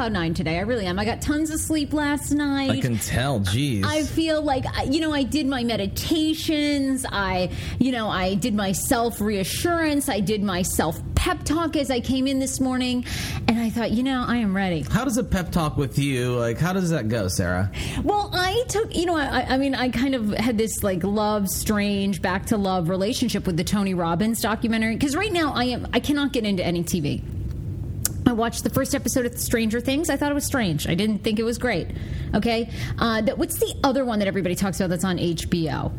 cloud nine today. I really am. I got tons of sleep last night. I can tell. Jeez. I feel like you know I did my meditations. I you know I did my self reassurance. I did my self pep talk as I came in this morning, and I thought you know I am ready. how does a pep talk with you? Like, how does that go, Sarah? Well, I took, you know, I, I mean, I kind of had this like love, strange, back to love relationship with the Tony Robbins documentary because right now I am, I cannot get into any TV. I watched the first episode of Stranger Things. I thought it was strange. I didn't think it was great. Okay, uh, that, what's the other one that everybody talks about that's on HBO?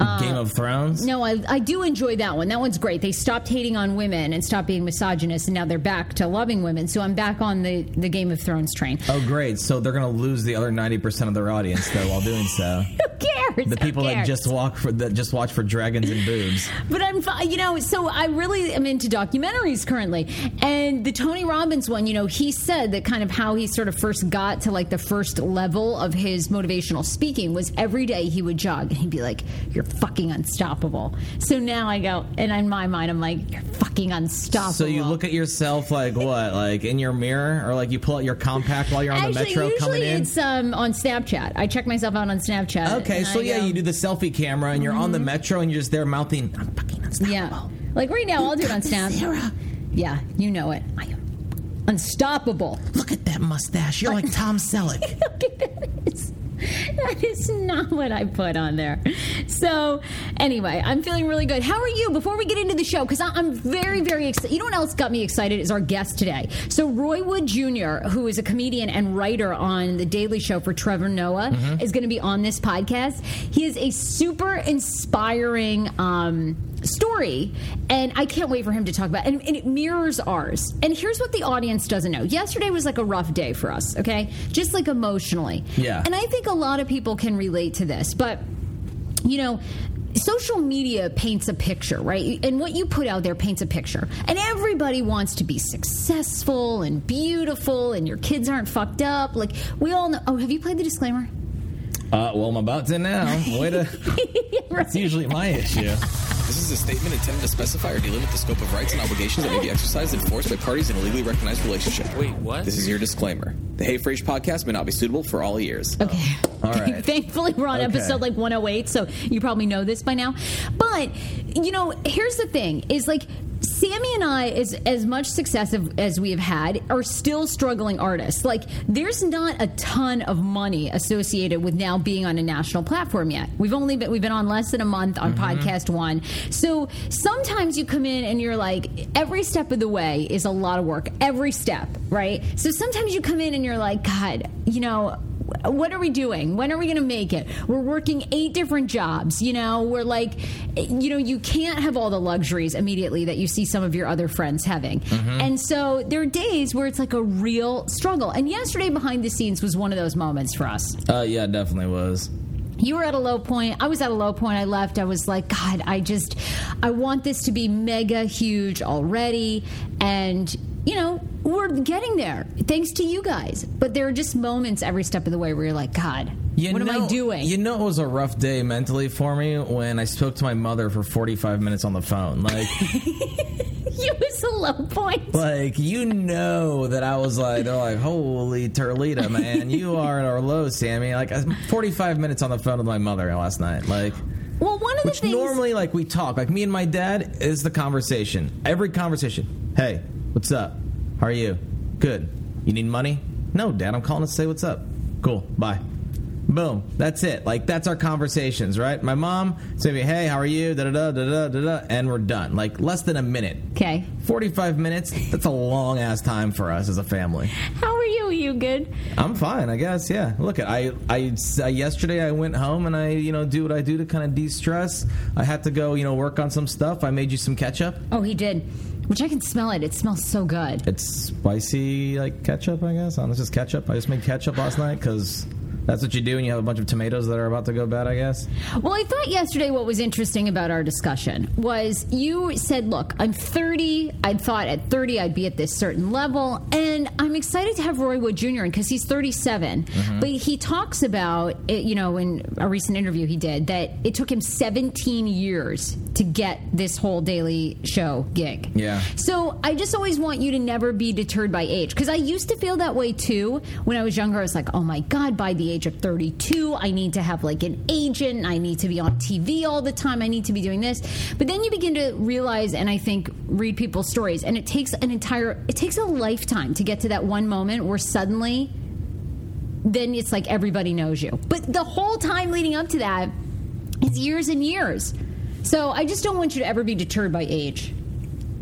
Uh, Game of Thrones. no, I, I do enjoy that one. That one's great. They stopped hating on women and stopped being misogynist, and now they're back to loving women. So I'm back on the, the Game of Thrones train. Oh, great. So they're going to lose the other ninety percent of their audience, though, while doing so. Who cares? The people that just walk for that just watch for dragons and boobs. But I'm, you know, so I really am into documentaries currently. And the Tony Robbins one, you know, he said that kind of how he sort of first got to like the first level of his motivational speaking was every day he would jog and he'd be like, You're fucking unstoppable. So now I go, and in my mind, I'm like, You're fucking unstoppable. So you look at yourself like what, like in your mirror, or like you pull out your compact while you're on the metro usually coming in. it's um, on Snapchat. I check myself out on Snapchat. Okay, so I yeah, go- you do the selfie camera, and you're on the metro, and you're just there mouthing, "I'm fucking unstoppable." Yeah. Like right now, I'll do it on Snapchat. Sarah, Yeah, you know it. I am unstoppable. look at that mustache. You're like Tom Selleck. Okay, that is, that is not what I put on there. So, anyway, I'm feeling really good. How are you? Before we get into the show, because I'm very, very excited. You know what else got me excited is our guest today. So, Roy Wood Jr., who is a comedian and writer on The Daily Show for Trevor Noah, is going to be on this podcast. He is a super inspiring. Um, story and i can't wait for him to talk about it. And, and it mirrors ours. And here's what the audience doesn't know. Yesterday was like a rough day for us okay? Just like emotionally. Yeah. and i think a lot of people can relate to this but you know social media paints a picture right? And what you put out there paints a picture. And everybody wants to be successful and beautiful and your kids aren't fucked up. Like we all know oh have you played the disclaimer Uh, well, I'm about to now. Way to. That's usually my issue. This is a statement intended to specify or delimit the scope of rights and obligations that may be exercised and enforced by parties in a legally recognized relationship. Wait, what? This is your disclaimer. The Hey Frase podcast may not be suitable for all ears. Okay. All right. Thankfully, we're on Okay. episode like 108, so you probably know this by now. But, you know, here's the thing is like, Sammy and I, as as much success as we have had, are still struggling artists. Like, there's not a ton of money associated with now being on a national platform yet. We've only been we've been on less than a month on mm-hmm. PodcastOne. So sometimes you come in and you're like, every step of the way is a lot of work. Every step, right? So sometimes you come in and you're like, God, you know what are we doing? When are we going to make it? We're working eight different jobs. You know, we're like, you know, you can't have all the luxuries immediately that you see some of your other friends having. And so there are days where it's like a real struggle. And yesterday behind the scenes was one of those moments for us. Uh, yeah, it definitely was. You were at a low point. I was at a low point. I left. I was like, God, I just, I want this to be mega huge already. And, you know, we're getting there thanks to you guys. But there are just moments every step of the way where you're like, God, You what am I doing? You know, it was a rough day mentally for me when I spoke to my mother for 45 minutes on the phone. Like, it was a low point. like you know that I was like, they're like, holy Turlita, man, you are at our low, Sammy. Like, 45 minutes on the phone with my mother last night. Like, Well, one of the which things. normally, like, we talk. Like, me and my dad is the conversation. Every conversation. Hey, what's up? How are you? Good. You need money? No, Dad. I'm calling to say what's up. Cool. Bye. Boom. That's it. Like that's our conversations, right? My mom say me, "Hey, how are you?" Da da da da da da da, and we're done. Like less than a minute. okay. Forty-five minutes. That's a long ass time for us as a family. How are you? Are you good? I'm fine, I guess. Yeah. Look, I, I, uh, yesterday I went home and I, you know, do what I do to kind of de-stress. I had to go, you know, work on some stuff. I made you some ketchup. Oh, he did. Which I can smell it. It smells so good. It's spicy, like ketchup, I guess. This is ketchup. I just made ketchup last night because That's what you do when you have a bunch of tomatoes that are about to go bad, I guess. Well, I thought yesterday what was interesting about our discussion was you said, look, I'm 30. I thought at 30 I'd be at this certain level. And I'm excited to have Roy Wood Jr. in because he's 37. Mm-hmm. But he talks about, it, you know, in a recent interview he did, that it took him 17 years to get this whole daily show gig. Yeah. So I just always want you to never be deterred by age because I used to feel that way too when I was younger. I was like, oh my God, by the age of 32, I need to have like an agent. I need to be on TV all the time. I need to be doing this. But then you begin to realize, and I think read people's stories, and it takes an entire, it takes a lifetime to get to that one moment where suddenly then it's like everybody knows you. But the whole time leading up to that is years and years. So I just don't want you to ever be deterred by age.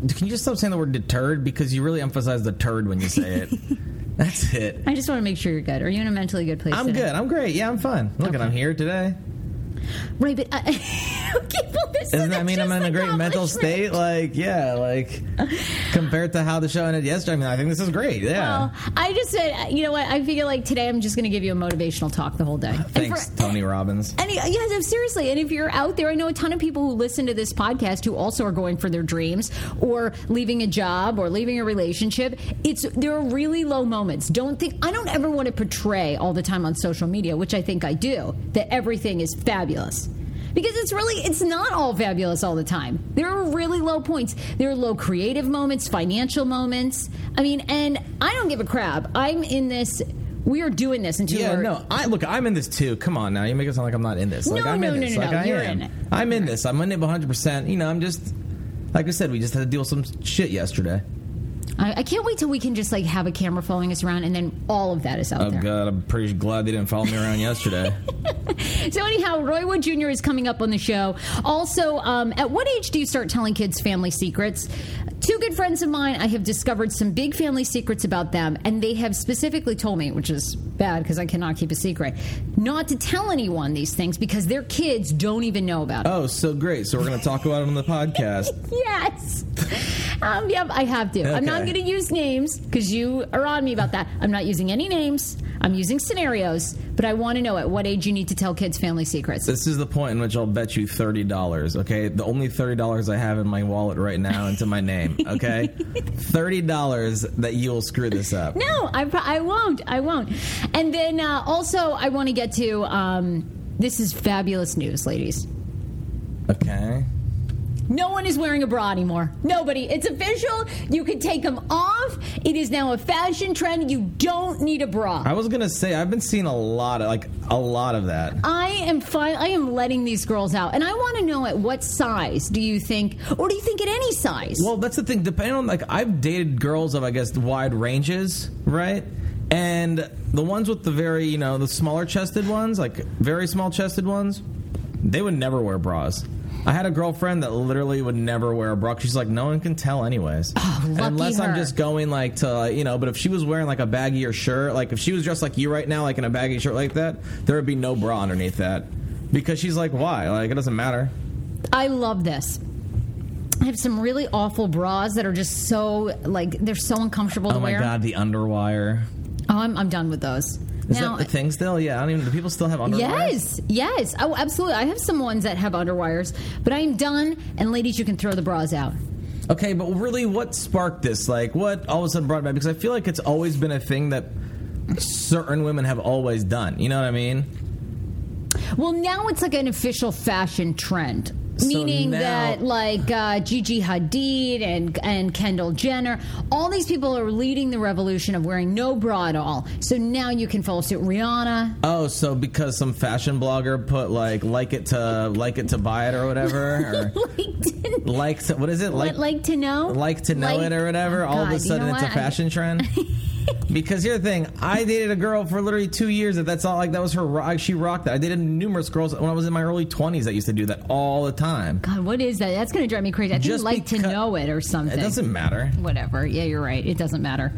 Can you just stop saying the word deterred because you really emphasize the turd when you say it? That's it. I just want to make sure you're good. Are you in a mentally good place? I'm today? good. I'm great. Yeah, I'm fine. Look, Okay. I'm here today. Right, but uh, okay, well, this Doesn't that mean I'm in a great mental state? Like, yeah, like compared to how the show ended yesterday. I mean, I think this is great. Yeah. Well, I just said, you know what? I feel like today I'm just going to give you a motivational talk the whole day. Thanks, for- Tony Robbins. And no, seriously. And if you're out there, I know a ton of people who listen to this podcast who also are going for their dreams or leaving a job or leaving a relationship. It's there are really low moments. Don't think I don't ever want to portray all the time on social media, which I think I do, that everything is fabulous. Because it's really it's not all fabulous all the time. There are really low points. There are low creative moments, financial moments. I mean, and I don't give a crap. I'm in this we are doing this until Yeah, we're no, I look. I'm in this too. Come on now, you make it sound like I'm not in this. Like No, I'm no, in no, this. no, like no, I you're am. in it. I'm in this. I'm in it 100. percent You know, I'm just like I said. We just had to deal with some shit yesterday. I, I can't wait till we can just like have a camera following us around, and then all of that is out Oh there. god, I'm pretty glad they didn't follow me around yesterday. So anyhow, Roy Wood Jr. is coming up on the show. Also, um, at what age do you start telling kids family secrets? Two good friends of mine, I have discovered some big family secrets about them, and they have specifically told me, which is bad because I cannot keep a secret, not to tell anyone these things because their kids don't even know about it. Oh, so great. So we're going to talk about it on the podcast. Yes. Um, yep, I have to. I'm not going to use names because you are on me about that. I'm not using any names. I'm using scenarios, but I want to know at what age you need to tell kids family secrets. This is the point in which I'll bet you thirty dollars. Okay, the only thirty dollars I have in my wallet right now into my name. Okay, thirty dollars that you will screw this up. No, I, I won't. I won't. And then uh, also, I want to get to um, this is fabulous news, ladies. Okay. No one is wearing a bra anymore. Nobody. It's official. You can take them off. It is now a fashion trend. You don't need a bra. I was gonna say I've been seeing a lot of like a lot of that. I am fine. I am letting these girls out, and I want to know at what size do you think, or do you think at any size? Well, that's the thing. Depending on like I've dated girls of I guess wide ranges, right? And the ones with the very you know the smaller chested ones, like very small chested ones, they would never wear bras. I had a girlfriend that literally would never wear a bra. She's like, no one can tell, anyways. Oh, lucky Unless I'm just going like to, you know. But if she was wearing like a baggier shirt, like if she was dressed like you right now, like in a baggy shirt like that, there would be no bra underneath that, because she's like, why? Like it doesn't matter. I love this. I have some really awful bras that are just so like they're so uncomfortable to Oh my wear. god, the underwire. Oh, I'm, I'm done with those. Is now, that the thing still? Yeah, I don't even. Do people still have underwire? Yes, yes. Oh, absolutely. I have some ones that have underwires, but I am done. And ladies, you can throw the bras out. Okay, but really, what sparked this? Like, what all of a sudden brought it back? Because I feel like it's always been a thing that certain women have always done. You know what I mean? Well, now it's like an official fashion trend. So Meaning now- that, like uh, Gigi Hadid and and Kendall Jenner, all these people are leading the revolution of wearing no bra at all. So now you can follow suit. Rihanna, Oh, so because some fashion blogger put like like it to like it to buy it or whatever, or like to, like to, what is it like like to know, like to know Like- it or whatever? Oh, all of God, a you sudden know it's a what? I- fashion trend. because here's the thing, I dated a girl for literally two years. That that's all like that was her. ro- She rocked that. I dated numerous girls when I was in my early twenties that used to do that all the time. God, what is that? That's going to drive me crazy. I Just like to know it or something. It doesn't matter. Whatever. Yeah, you're right. It doesn't matter.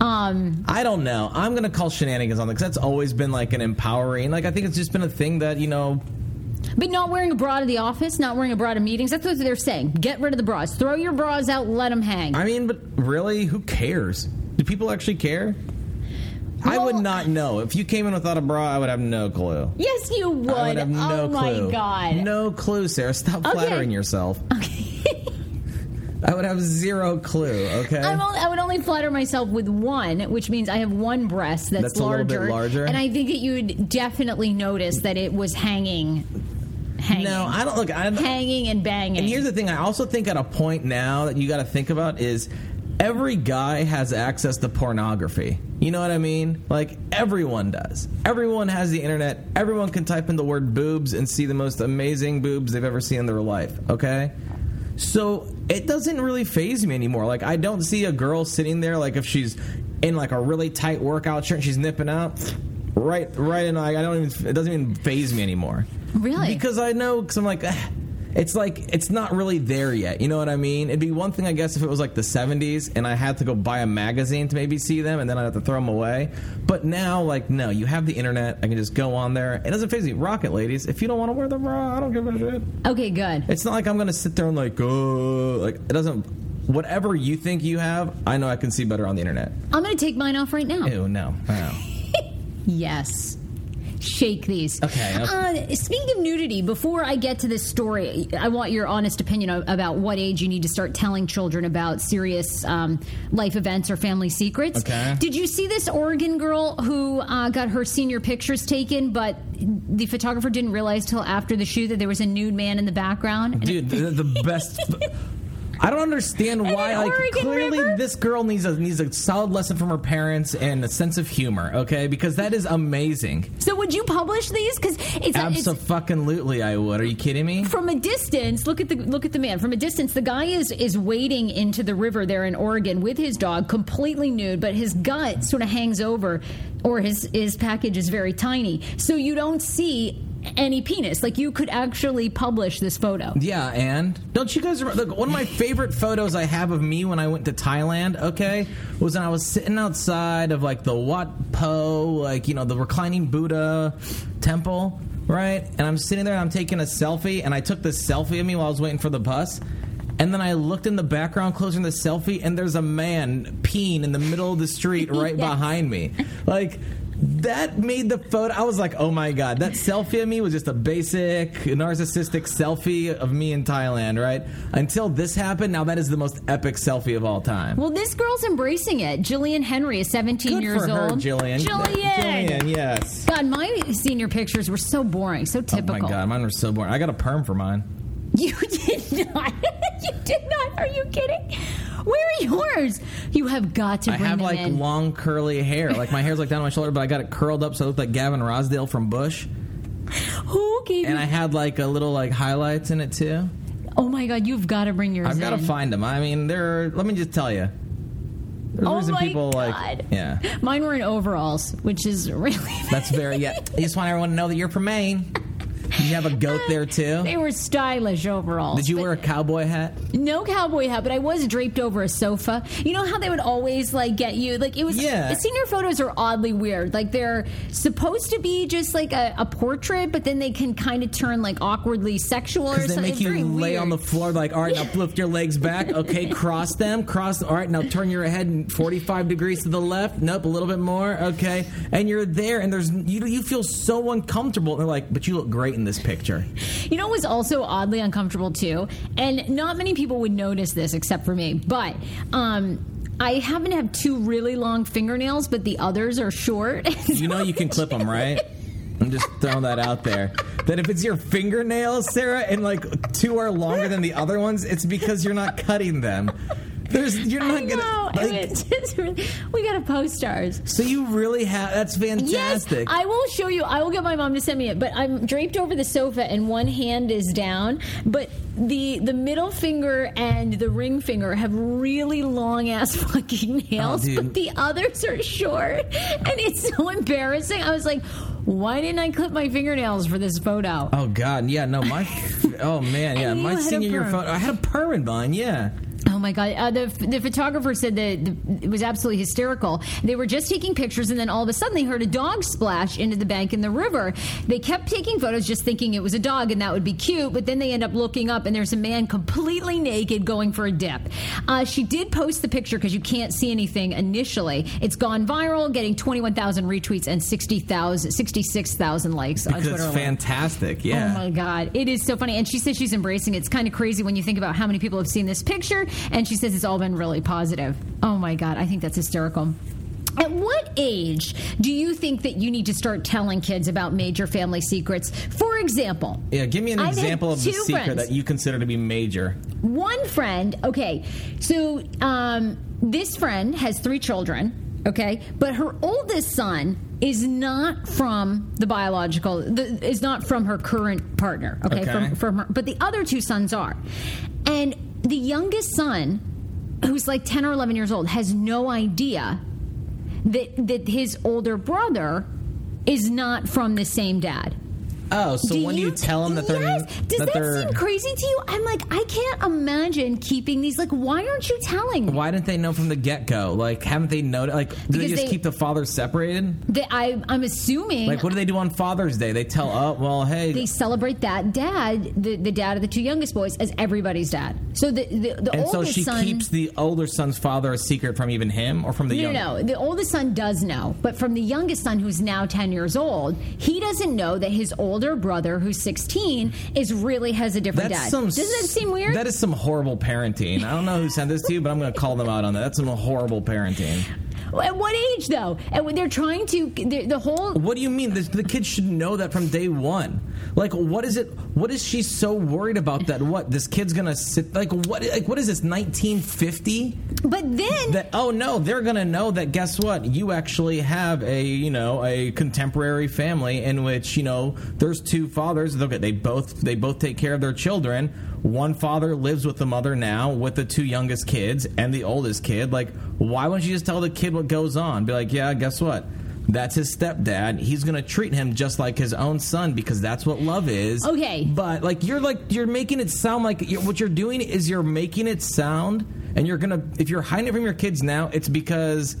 Um, I don't know. I'm gonna call shenanigans on that because that's always been like an empowering. Like I think it's just been a thing that you know. but not wearing a bra to the office, not wearing a bra to meetings. That's what they're saying. Get rid of the bras. Throw your bras out. Let them hang. I mean, but really, who cares? Do people actually care? I would not know. If you came in without a bra, I would have no clue. Yes, you would. I would have no oh clue. my god. No clue, Sarah. Stop Okay. flattering yourself. Okay. I would have zero clue, okay? I'm only, I would only flatter myself with one, which means I have one breast that's, That's larger, larger? and I think that you would definitely notice that it was hanging, hanging, no, I don't look. I'm hanging and banging. And here's the thing: I also think at a point now that you got to think about is every guy has access to pornography. You know what I mean? Like everyone does. Everyone has the internet. Everyone can type in the word boobs and see the most amazing boobs they've ever seen in their life. Okay. So it doesn't really phase me anymore. Like I don't see a girl sitting there like if she's in like a really tight workout shirt and she's nipping out, right, right in. Like I don't even. It doesn't even phase me anymore. Really? Because I know. Because I'm like. "Ah, It's like it's not really there yet. You know what I mean? It'd be one thing, I guess, if it was like the '70s and I had to go buy a magazine to maybe see them, and then I'd have to throw them away. But now, like, no, you have the internet. I can just go on there. It doesn't phase me. Rock it, ladies. If you don't want to wear the bra, I don't give a shit. okay, good. It's not like I'm gonna sit there and like, oh, like it doesn't. Whatever you think you have, I know I can see better on the internet. I'm going to take mine off right now. Ew, no, no. Yes. Shake these. Okay, okay. Uh, speaking of nudity, before I get to this story, I want your honest opinion about what age you need to start telling children about serious um, life events or family secrets. Okay. Did you see this Oregon girl who uh, got her senior pictures taken, but the photographer didn't realize till after the shoot that there was a nude man in the background? Dude the, the best i don't understand why like Oregon clearly River? this girl needs a needs a solid lesson from her parents and a sense of humor okay? Because that is amazing. So would you publish these? Because it's, absolutely i would. Are you kidding me? From a distance look at the look at the man. From a distance the guy is is wading into the river there in Oregon with his dog completely nude but his gut sort of hangs over or his his package is very tiny. So you don't see any penis like you could actually publish this photo yeah and don't you guys remember look one of my favorite photos i have of me when i went to thailand okay was when i was sitting outside of like the Wat Pho like you know the reclining buddha temple right and i'm sitting there and i'm taking a selfie and i took this selfie of me while i was waiting for the bus and then I looked in the background, closing the selfie, and there's a man peeing in the middle of the street right Yes. behind me. Like, that made the photo. I was like, oh my God. That selfie of me was just a basic narcissistic selfie of me in Thailand, right? Until this happened, now that is the most epic selfie of all time. well this girl's embracing it Jillian Henry is 17 Good years for her, old Jillian. Jillian Jillian, yes. God my senior pictures were so boring so typical. Oh my God, mine were so boring. I got a perm for mine. You did not. you did not. Are you kidding? Where are yours? You have got to I have like in. long curly hair. Like my hair's like down my shoulder, but I got it curled up so I look like Gavin Rossdale from Bush. Who gave And you? I had like a little like highlights in it too. oh my God! You've got to bring yours. I've got to find them. I mean, there. Are, let me just tell you. There's Oh my people God. like. Yeah, Mine were in overalls, which is really. that's very. Yeah, I just want everyone to know that you're from Maine. You have a goat uh, there too. They were stylish overall. Did you wear a cowboy hat? no cowboy hat? But I was draped over a sofa. You know how they would always like get you? Like it was. Yeah. The senior photos are oddly weird. Like they're supposed to be just like a, a portrait, but then they can kind of turn like awkwardly sexual or Because they make you lay weird. on the floor, like, all right, now lift your legs back. Okay, cross them, cross. All right, now turn your head 45 degrees to the left. Nope, a little bit more. Okay, and you're there, and there's you. You feel so uncomfortable. And they're like, but you look great in this picture. You know what was also oddly uncomfortable too? And not many people would notice this except for me, but um I happen to have two really long fingernails, but the others are short. You know you can clip them, right? I'm just throwing that out there. That if it's your fingernails, Sarah, and like two are longer than the other ones, it's because you're not cutting them. There's you're I not know. gonna. Like, just we got to post ours. so you really have that's fantastic. Yes, I will show you. I will get my mom to send me it. But I'm draped over the sofa, and one hand is down. But the the middle finger and the ring finger have really long ass fucking oh, nails, Oh, but the others are short, and it's so embarrassing. I was like, why didn't I clip my fingernails for this photo? Oh God, yeah, no, my, oh man, yeah, my senior year photo. I had a perm in mine, yeah. Oh my god! Uh, the the photographer said that the, it was absolutely hysterical. They were just taking pictures, and then all of a sudden they heard a dog splash into the bank in the river. They kept taking photos, just thinking it was a dog, and that would be cute. But then they end up looking up, and there's a man completely naked going for a dip. Uh, she did post the picture because you can't see anything initially. It's gone viral, getting 21,000 retweets and 60,000, 66,000 likes on Twitter. it's alone. fantastic. Yeah. Oh my god, it is so funny, and she says she's embracing it. It's kind of crazy when you think about how many people have seen this picture, and she says it's all been really positive. Oh my god, I think that's hysterical. At what age do you think that you need to start telling kids about major family secrets? For example, Yeah, give me an I've example of the two secret friends. that you consider to be major. one friend, okay, so um, this friend has three children, okay, but her oldest son is not from the biological, the, is not from her current partner, okay, Okay. From, from her, but the other two sons are. And the youngest son, who's like 10 or 11 years old, has no idea that, that his older brother is not from the same dad. Oh, so when you, t- tell them that they're yes. Does that that, they're seem crazy to you? I'm like, I can't imagine keeping these. Like, why aren't you telling? me? why didn't they know from the get go? Like, haven't they noticed? Like, do they just they- keep the fathers separated? That I, I'm assuming Like, what do they do on Father's Day? They tell, oh, well, hey, they celebrate that dad, the, the dad of the two youngest boys, as everybody's dad. So the the, the and so she son. keeps the older son's father a secret from even him or from the no, young. no, no. The oldest son does know, but from the youngest son, who's now 10 years old, he doesn't know that his older brother, who's 16, is really has a different That's dad. some. Doesn't that seem weird? That is some horrible parenting. I don't know who sent this to you, but I'm going to call them out on that. That's some horrible parenting. At what age, though? And when they're trying to, the, the whole What do you mean? The, the kid should know that from day one. Like, what is it? What is she so worried about that? What this kid's gonna sit? Like, what? Like, what is this? 1950? But then That oh no, they're gonna know that. Guess what? You actually have a you know a contemporary family in which you know there's two fathers. Look they both they both take care of their children. One father lives with the mother now with the two youngest kids and the oldest kid. Like, why wouldn't you just tell the kid what goes on? Be like, yeah, guess what? That's his stepdad. He's gonna treat him just like his own son because that's what love is. Okay. but like you're like you're making it sound like you're, what you're doing is you're making it sound, and you're gonna if you're hiding it from your kids now, it's because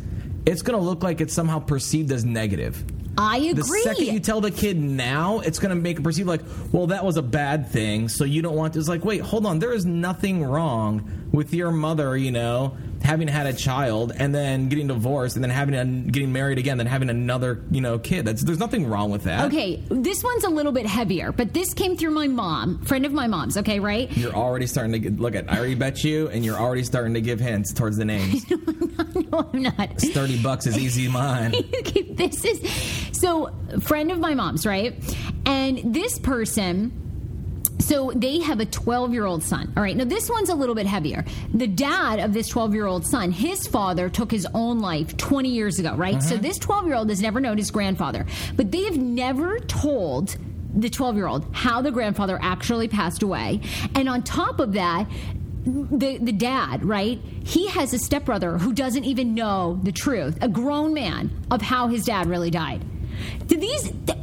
it's gonna look like it's somehow perceived as negative. I agree. The second you tell the kid now, it's going to make it perceive like, well, that was a bad thing, so you don't want to. It's like, wait, hold on. There is nothing wrong with your mother, you know, having had a child and then getting divorced and then having a, getting married again, then having another, you know, kid. That's there's nothing wrong with that. Okay, this one's a little bit heavier, but this came through my mom, friend of my mom's. Okay, right? You're already starting to get, look at. I already bet you, and you're already starting to give hints towards the names. no, I'm not. Thirty bucks is easy mine. Okay, this is so friend of my mom's, right? And this person. So they have a 12 year old son. All right. Now, this one's a little bit heavier. The dad of this 12 year old son, his father took his own life 20 years ago, right? So uh-huh. this 12 year old has never known his grandfather, but they have never told the 12 year old how the grandfather actually passed away. And on top of that, the the dad, right? He has a stepbrother who doesn't even know the truth, a grown man of how his dad really died. Do these? Th-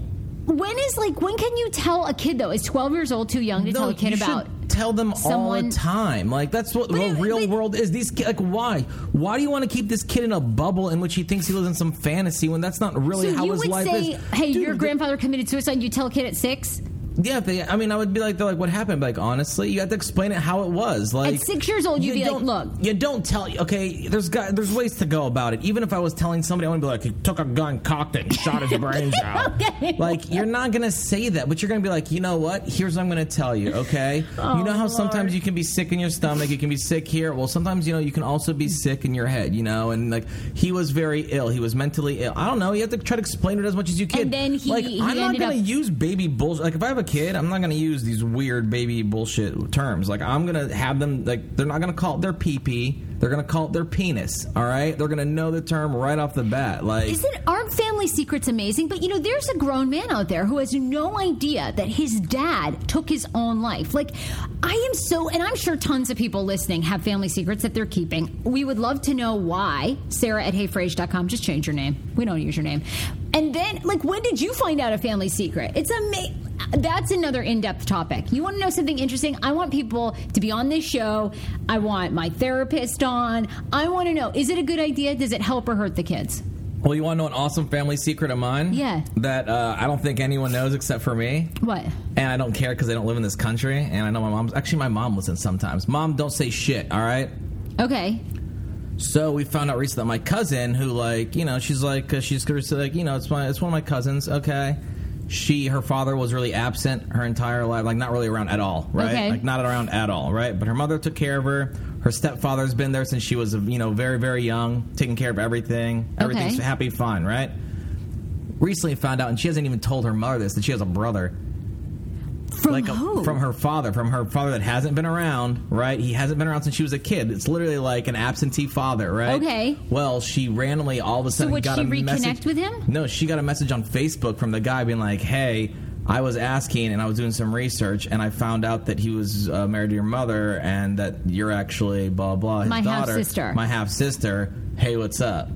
when is like when can you tell a kid though? Is twelve years old too young to tell a kid you about? tell them all the time. Like that's what the real but- world is. These like why? Why do you want to keep this kid in a bubble in which he thinks he lives in some fantasy when that's not really So how you his would life say, is? "Hey, Dude, your grandfather committed suicide." You tell a kid at six. Yeah, they, I mean, I would be like, they're like, what happened? Like, honestly, you have to explain it how it was. Like, At six years old, you'd be like, don't- look. you don't tell. Okay, there's got, there's ways to go about it. Even if I was telling somebody, I wouldn't be like, he took a gun, cocked it, and shot his brains out. Okay. Like, you're not gonna say that, but you're gonna be like, you know what? Here's what I'm gonna tell you. Okay, you know oh, how sometimes Oh, you can be sick in your stomach, you can be sick here. Well, sometimes you know you can also be sick in your head. You know, and like he was very ill. He was mentally ill. I don't know. You have to try to explain it as much as you can. And then he- like, he I'm not gonna up- use baby bullshit. Like if I have a kid, I'm not going to use these weird baby bullshit terms. Like I'm going to have them. Like they're not going to call it their pee pee. They're going to call it their penis. All right. They're going to know the term right off the bat. Like Isn't aren't family secrets amazing? But you know, there's a grown man out there who has no idea that his dad took his own life. Like, I am so, and I'm sure tons of people listening have family secrets that they're keeping. We would love to know why. Sarah at heyfrase.com. Just change your name. We don't use your name. And then, like, when did you find out a family secret? It's amazing. that's another in-depth topic. You want to know something interesting? I want people to be on this show. I want my therapist on. I want to know: is it a good idea? Does it help or hurt the kids? Well, you want to know an awesome family secret of mine? Yeah. That uh, I don't think anyone knows except for me. What? And I don't care because I don't live in this country. And I know my mom's actually my mom listens sometimes. Mom, don't say shit. All right. Okay. So we found out recently that my cousin, who like you know, she's like she's like you know, it's my it's one of my cousins. Okay. She her father was really absent her entire life, like not really around at all, right? Okay. Like not around at all, right? But her mother took care of her. Her stepfather's been there since she was you know very very young, taking care of everything. Everything's Okay. happy, fine, right? Recently found out, and she hasn't even told her mother this that she has a brother From like a- from her father, from her father that hasn't been around, right? He hasn't been around since she was a kid. It's literally like an absentee father, right? Okay. Well, she randomly all of a sudden would got she a reconnect message. with him? No, she got a message on Facebook from the guy being like, "Hey." I was asking and I was doing some research and I found out that he was uh, married to your mother and that you're actually blah blah his My daughter, half-sister. my half sister. Hey, what's up?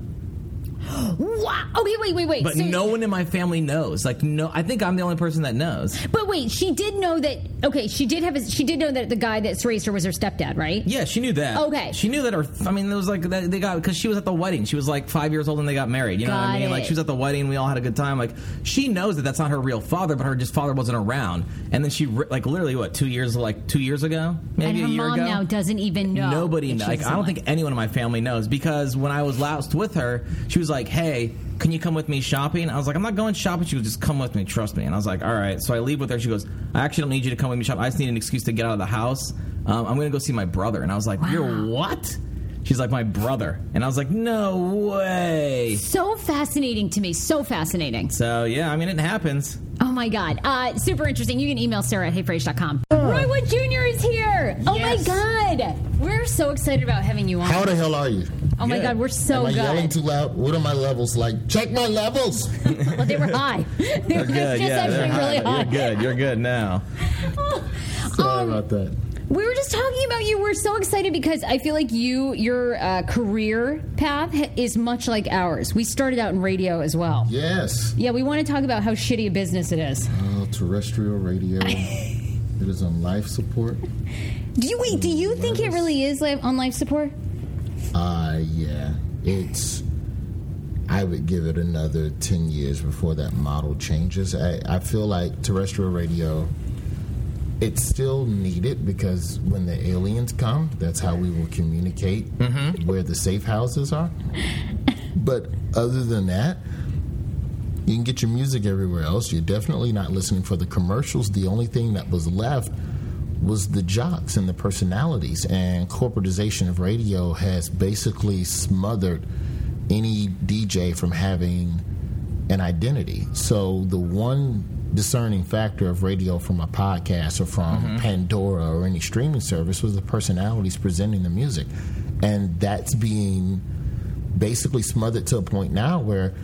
Wow. Okay, wait, wait, wait. But So- no one in my family knows. Like, no, I think I'm the only person that knows. But wait, she did know that. Okay, she did have. A, she did know that the guy that's raised her was her stepdad, right? Yeah, she knew that. Okay. She knew that her. I mean, it was like they got because she was at the wedding. She was like five years old and they got married. You know what I Got mean? Like she was at the wedding. We all had a good time. Like she knows that that's not her real father, but her just father wasn't around. And then she like literally what two years like two years ago, maybe and her a year mom ago. now doesn't even know. Nobody, like I don't think anyone in my family knows because when I was last with her, she was like, "Hey, can you come with me shopping?" I was like, "I'm not going shopping." She goes, "Just come with me, trust me." And I was like, "All right." So I leave with her. She goes, "I actually don't need you to come with me shopping. I just need an excuse to get out of the house. Um, I'm going to go see my brother." And I was like, "You're what?" She's like, "My brother," and I was like, "No way." So fascinating to me. So fascinating. So yeah, I mean, it happens. Oh my God. Uh, super interesting. You can email Sarah at heyfrase.com. Roy Wood Jr. is here. Oh my God. We're so excited about having you on. How the hell are you? Oh my Good. God. We're so Am I yelling too loud? What are my levels like? Check my levels. well, they were high. They You're were good. just Yeah, actually they're really high. high. You're good. You're good now. Sorry Um, about that. We were just talking about you. We're so excited because I feel like you, your uh, career path is much like ours. We started out in radio as well. Yes. Yeah, we want to talk about how shitty a business it is. Oh, terrestrial radio. it is on life support. Do you wait? Do you think it really is li- on life support? Uh, yeah. It's. I would give it another 10 years before that model changes. I, I feel like terrestrial radio, it's still needed because when the aliens come, that's how we will communicate where the safe houses are. But other than that, you can get your music everywhere else. You're definitely not listening for the commercials. The only thing that was left was the jocks and the personalities. And corporatization of radio has basically smothered any DJ from having an identity. So the one discerning factor of radio from a podcast or from Pandora or any streaming service was the personalities presenting the music. And that's being basically smothered to a point now where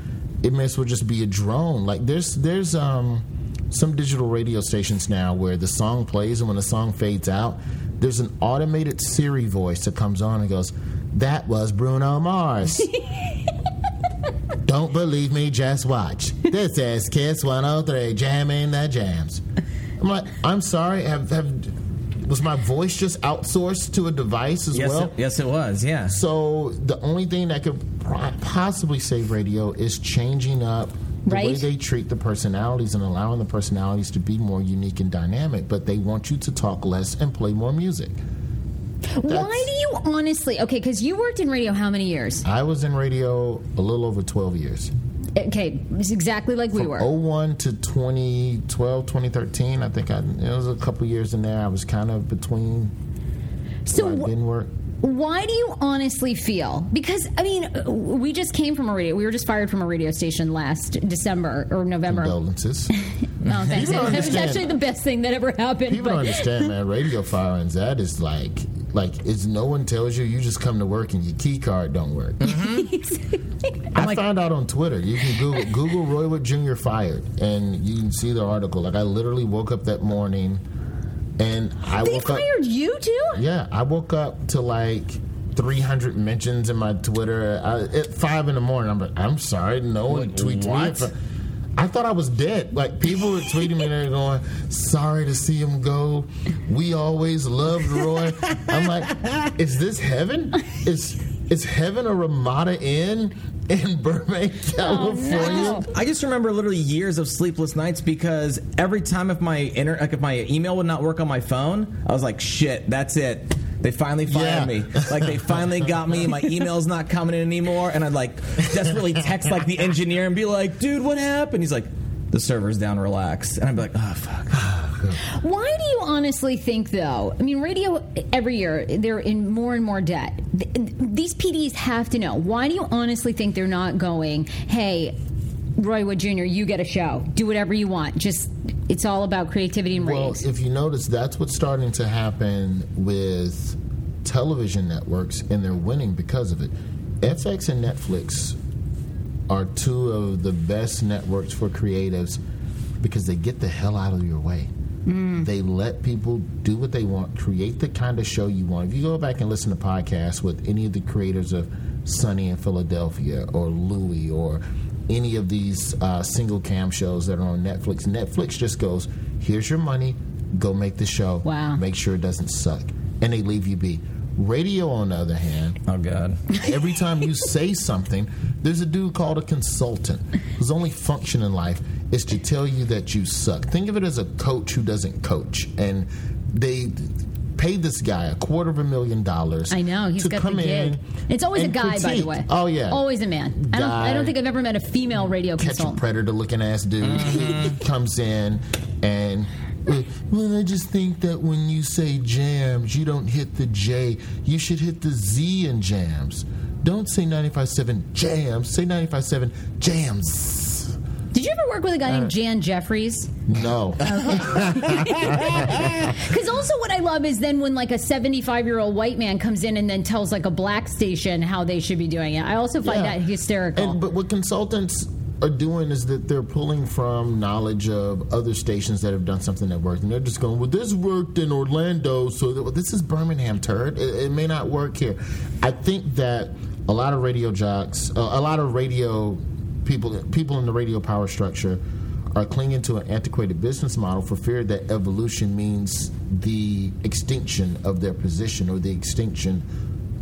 it may as well just be a drone. Like there's there's um some digital radio stations now where the song plays and when the song fades out, there's an automated Siri voice that comes on and goes, "That was Bruno Mars." Don't believe me, just watch. This is Kiss 103 jamming the jams. I'm like, I'm sorry, have have was my voice just outsourced to a device as Yes, well? it, yes, it was. Yeah. So the only thing that could possibly save radio is changing up the way they treat the personalities and allowing the personalities to be more unique and dynamic. But they want you to talk less and play more music. Why do you honestly? Okay, because you worked in radio how many years? I was in radio a little over 12 years. Okay, it's exactly like we From were. 01 to 2012, 2013. I think I, it was a couple years in there. I was kind of between. so I didn't work. Why do you honestly feel? Because I mean, we just came from a radio. We were just fired from a radio station last December or November. Condolences. Oh, thanks. People It was actually the best thing that ever happened. People don't understand, man. Radio firings, that is like, like, it's no one tells you, you just come to work and your key card don't work. Mm-hmm. I found out on Twitter. You can Google, Google Roy Wood Jr. fired, and you can see the article. Like, I literally woke up that morning, and I they woke up. fired you too. Yeah, I woke up to like 300 mentions in my Twitter I, at five in the morning. I'm like, I'm sorry, no one tweets me. what? if I- I thought I was dead. Like people were tweeting me and they're going, "Sorry to see him go. We always loved Roy." I'm like, "Is this heaven? Is is heaven a Ramada Inn in Burbank, oh, California?" I just remember literally years of sleepless nights because every time if my inter- like if my email would not work on my phone, I was like, "Shit, that's it." They finally fired Yeah. me. Like they finally got me. My email's not coming in anymore, and I'd like desperately text like the engineer and be like, "Dude, what happened?" He's like, "The server's down. Relax." And I'd be like, "Oh fuck." Why do you honestly think, though? I mean, radio every year they're in more and more debt. These PDs have to know. Why do you honestly think they're not going? Hey, Roy Wood Jr., you get a show. Do whatever you want. Just it's all about creativity and Well, if you notice, that's what's starting to happen with television networks, and they're winning because of it. FX and Netflix are two of the best networks for creatives because they get the hell out of your way. They let people do what they want, create the kind of show you want. If you go back and listen to podcasts with any of the creators of Sunny in Philadelphia or Louie or any of these uh, single cam shows that are on Netflix, Netflix just goes, here's your money, go make the show. Wow. Make sure it doesn't suck. And they leave you be. Radio, on the other hand, Oh god. Every time you say something, there's a dude called a consultant whose only function in life is to tell you that you suck. Think of it as a coach who doesn't coach. And they paid this guy a quarter of a million dollars. I know he's to got come the gig. in It's always a guy, by the way. Oh, yeah. always a man. I don't. I don't think I've ever met a female radio catch a predator looking ass dude Mm-hmm. comes in and uh, well i just think that when you say jams you don't hit the j you should hit the z in jams don't say 95.7 jams say 95.7 jams Did you ever work with a guy Uh, named Jan Jeffries? no Because also, what I love is then when like a 75 year old white man comes in and then tells like a black station how they should be doing it. I also find Yeah. that hysterical. And, but what consultants are doing is that they're pulling from knowledge of other stations that have done something that worked, and they're just going, "Well, this worked in Orlando, so that, well, this is Birmingham, turd. It, it may not work here." I think that a lot of radio jocks, uh, a lot of radio people, people in the radio power structure. Are clinging to an antiquated business model for fear that evolution means the extinction of their position or the extinction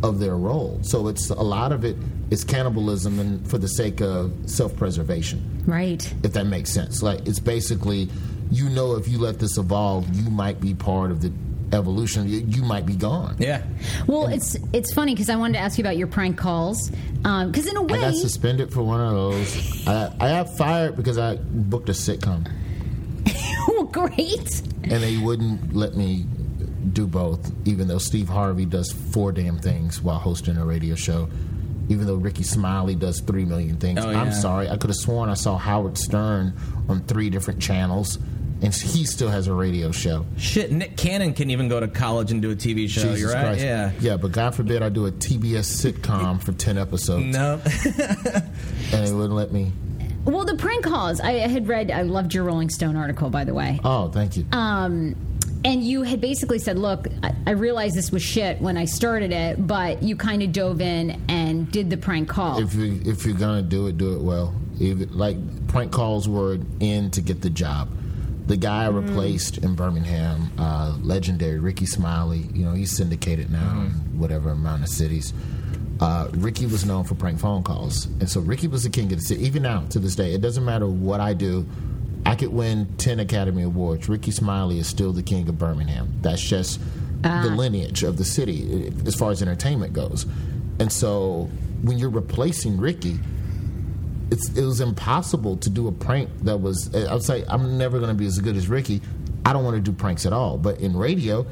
of their role. So it's a lot of it is cannibalism and for the sake of self-preservation, right. if that makes sense. Like it's basically, you know, if you let this evolve, you might be part of the evolution. You, you might be gone. Yeah. Well, it's it's funny because I wanted to ask you about your prank calls. Um, because in a way, I got suspended for one of those. I, I got fired because I booked a sitcom, oh, great. and they wouldn't let me do both. Even though Steve Harvey does four damn things while hosting a radio show. Even though Rickey Smiley does three million things, Oh, yeah. I'm sorry. I could have sworn I saw Howard Stern on three different channels, and he still has a radio show. Shit, Nick Cannon can even go to college and do a TV show. Jesus You're right. Christ. Yeah. yeah, but God forbid I do a TBS sitcom for ten episodes, No. and they wouldn't let me. Well, the prank calls. I had read. I loved your Rolling Stone article, by the way. Oh, thank you. Um, and you had basically said, "Look, I, I realized this was shit when I started it, but you kind of dove in and did the prank call." if you if you're gonna do it, do it well. If like prank calls were in to get the job. The guy I replaced in Birmingham, uh, legendary Rickey Smiley. You know he's syndicated now in whatever amount of cities. Uh, Rickey was known for prank phone calls, and so Rickey was the king of the city. Even now, to this day, it doesn't matter what I do. I could win ten Academy Awards. Rickey Smiley is still the king of Birmingham. That's just the lineage of the city eh, as far as entertainment goes. And so, when you're replacing Rickey, it was impossible to do a prank that was. I would say I'm never going to be as good as Rickey. I don't want to do pranks at all. But in radio,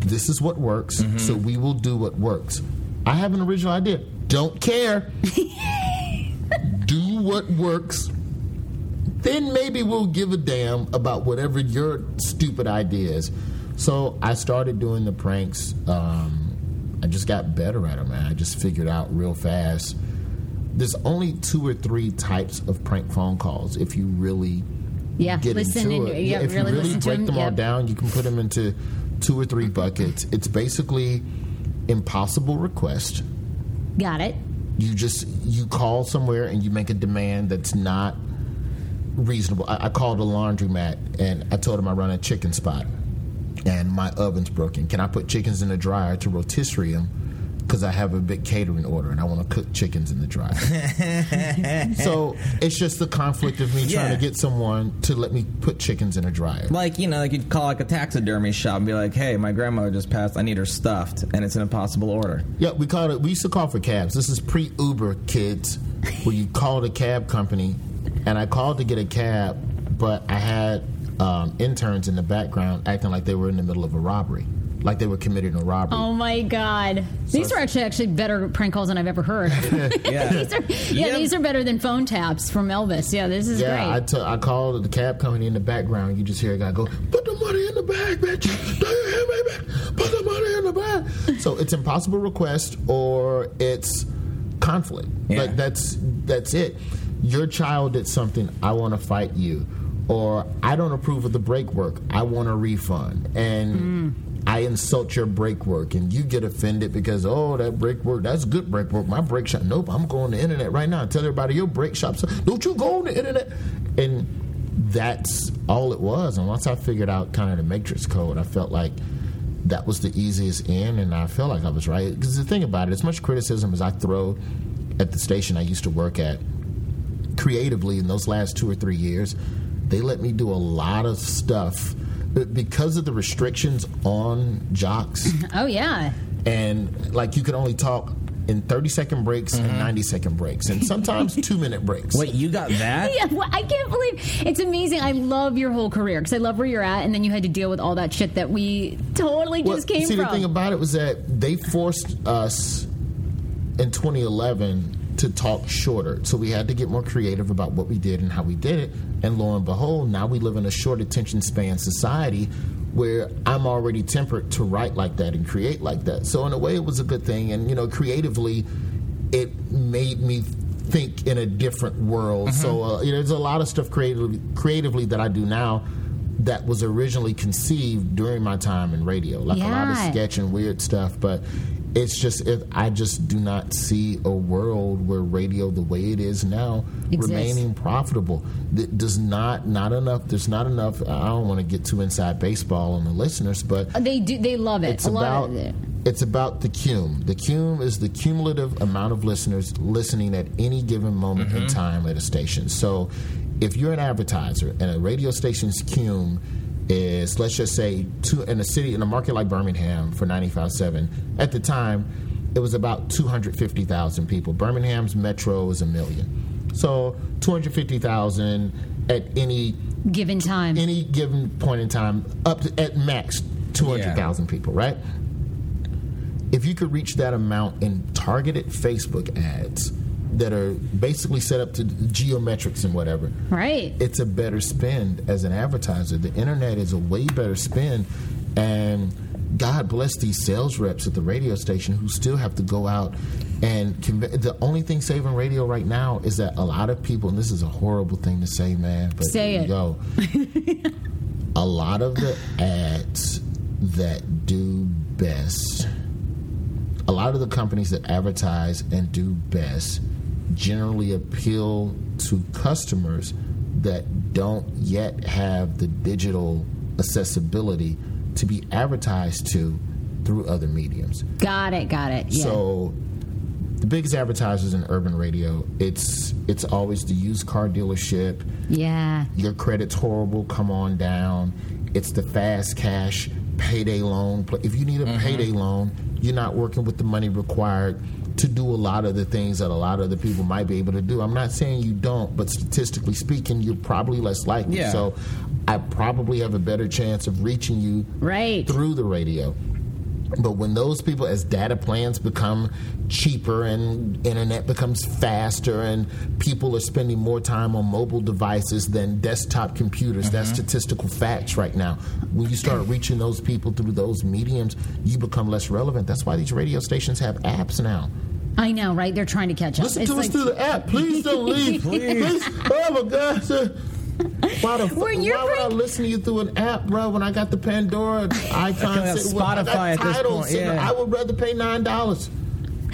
this is what works, so we will do what works. I have an original idea. Don't care. do what works. Then maybe we'll give a damn about whatever your stupid idea is. So I started doing the pranks. Um, I just got better at them, man. I just figured out real fast there's only two or three types of prank phone calls if you really yeah, get listen into it. yeah, if really, you really break him. them all Yep. down, you can put them into two or three buckets. It's basically impossible request. Got it. You just you call somewhere and you make a demand that's not reasonable. I, I called a laundromat and I told them I run a chicken spot, and my oven's broken. Can I put chickens in the dryer to rotisserie them? Because I have a big catering order and I want to cook chickens in the dryer. so it's just the conflict of me trying to get someone to let me put chickens in a dryer. Like, you know, like you'd call like a taxidermy shop and be like, hey, my grandmother just passed. I need her stuffed. And it's an impossible order. Yeah, we called it. We used to call for cabs. This is pre Uber, kids, where you called a cab company, and I called to get a cab, but I had um, interns in the background acting like they were in the middle of a robbery, like they were committing a robbery. Oh my god! These are actually actually better prank calls than I've ever heard. Yeah. these are, yeah, Yeah. these are better than phone taps from Elvis. Yeah, this is yeah, I great. t- I called the cab company in the background. You just hear a guy go, "Put the money in the bag, bitch! Do you hear me, bitch? Put the money in the bag." So it's impossible request or it's conflict. Yeah. Like that's that's it. Your child did something. I want to fight you, or I don't approve of the brake work. I want a refund, and. Hmm. I insult your brake work, and you get offended because oh that brake work that's good brake work. My brake shop, nope. I'm going to the internet right now. Tell everybody your brake shop. Don't you go on the internet? And that's all it was. And once I figured out kind of the matrix code, I felt like that was the easiest in, and I felt like I was right. Because the thing about it, as much criticism as I throw at the station I used to work at, creatively in those last two or three years, they let me do a lot of stuff But because of the restrictions on jocks, oh yeah. and like you could only talk in 30 second breaks and mm-hmm. 90 second breaks, and sometimes two minute breaks. Wait, you got that? Yeah, well, I can't believe it's amazing. I love your whole career because I love where you're at, and then you had to deal with all that shit that we totally Well, just came see, from. the thing about it was that they forced us in 2011 to talk shorter. So we had to get more creative about what we did and how we did it. And lo and behold, now we live in a short attention span society where I'm already tempered to write like that and create like that. So in a way, it was a good thing. And, you know, creatively, it made me think in a different world. So uh, you know, there's a lot of stuff creatively, creatively that I do now that was originally conceived during my time in radio, like a lot of sketch and weird stuff. But it's just it, I just do not see a world where radio, the way it is now, Exists. remaining profitable. That does not not enough. There's not enough. I don't want to get too inside baseball on the listeners, but uh, they do. They love it. it's a lot about of it. it's about the cum. The cum is the cumulative amount of listeners listening at any given moment in mm-hmm. time at a station. So, if you're an advertiser and a radio station's cum is let's just say two in a city in a market like Birmingham for 95.7 at the time it was about 250,000 people. Birmingham's metro is a million. So 250,000 at any Given time. any given point in time, up to, at max 200,000 people, right? If you could reach that amount in targeted Facebook ads that are basically set up to geometrics and whatever, right. it's a better spend as an advertiser. The internet is a way better spend, and God bless these sales reps at the radio station who still have to go out and conve- the only thing saving radio right now is that a lot of people, and this is a horrible thing to say, man, but Say it. go. a lot of the ads that do best, a lot of the companies that advertise and do best generally appeal to customers that don't yet have the digital accessibility to be advertised to through other mediums. Got it. Got it. Yeah. So the biggest advertisers in urban radio, it's it's always the used car dealership, yeah. your credit's horrible, come on down. It's the fast cash payday loan. If you need a mm-hmm. payday loan, you're not working with the money required to do a lot of the things that a lot of the people might be able to do. I'm not saying you don't, but statistically speaking, you're probably less likely. Yeah. So I probably have a better chance of reaching you Right. through the radio. But when those people, as data plans become cheaper and internet becomes faster, and people are spending more time on mobile devices than desktop computers, that's mm-hmm. statistical facts right now. When you start reaching those people through those mediums, you become less relevant. That's why these radio stations have apps now. I know. Right. They're trying to catch up. Listen It's to us like- through the app. Please don't leave. Please. Oh my God. Sir. Why, the, When why you're would I listen to you through an app, bro? When I got the Pandora icon, got sitting with- I got Spotify at this point, yeah. I would rather pay nine dollars.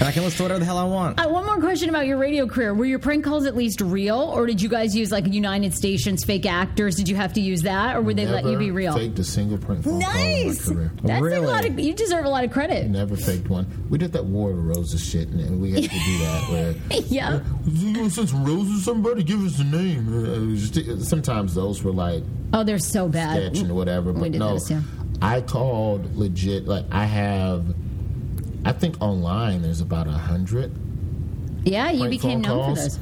And I can listen to whatever the hell I want. Uh, one more question about your radio career. Were your prank calls at least real, or did you guys use like United Stations fake actors? Did you have to use that, or would they let you be real? Faked a single prank phone Nice. call in my career. That's Really? a lot of. You deserve a lot of credit. Never faked one. We did that War of the Roses shit, and we had to do that. Where Yeah. you gonna send some roses? Somebody give us a name. Uh, it was just- sometimes those were like Oh, they're so bad. sketch and whatever. We But did no, those, yeah. I called legit. Like I have, I think online there's about a hundred Yeah, you became phone known calls. for those.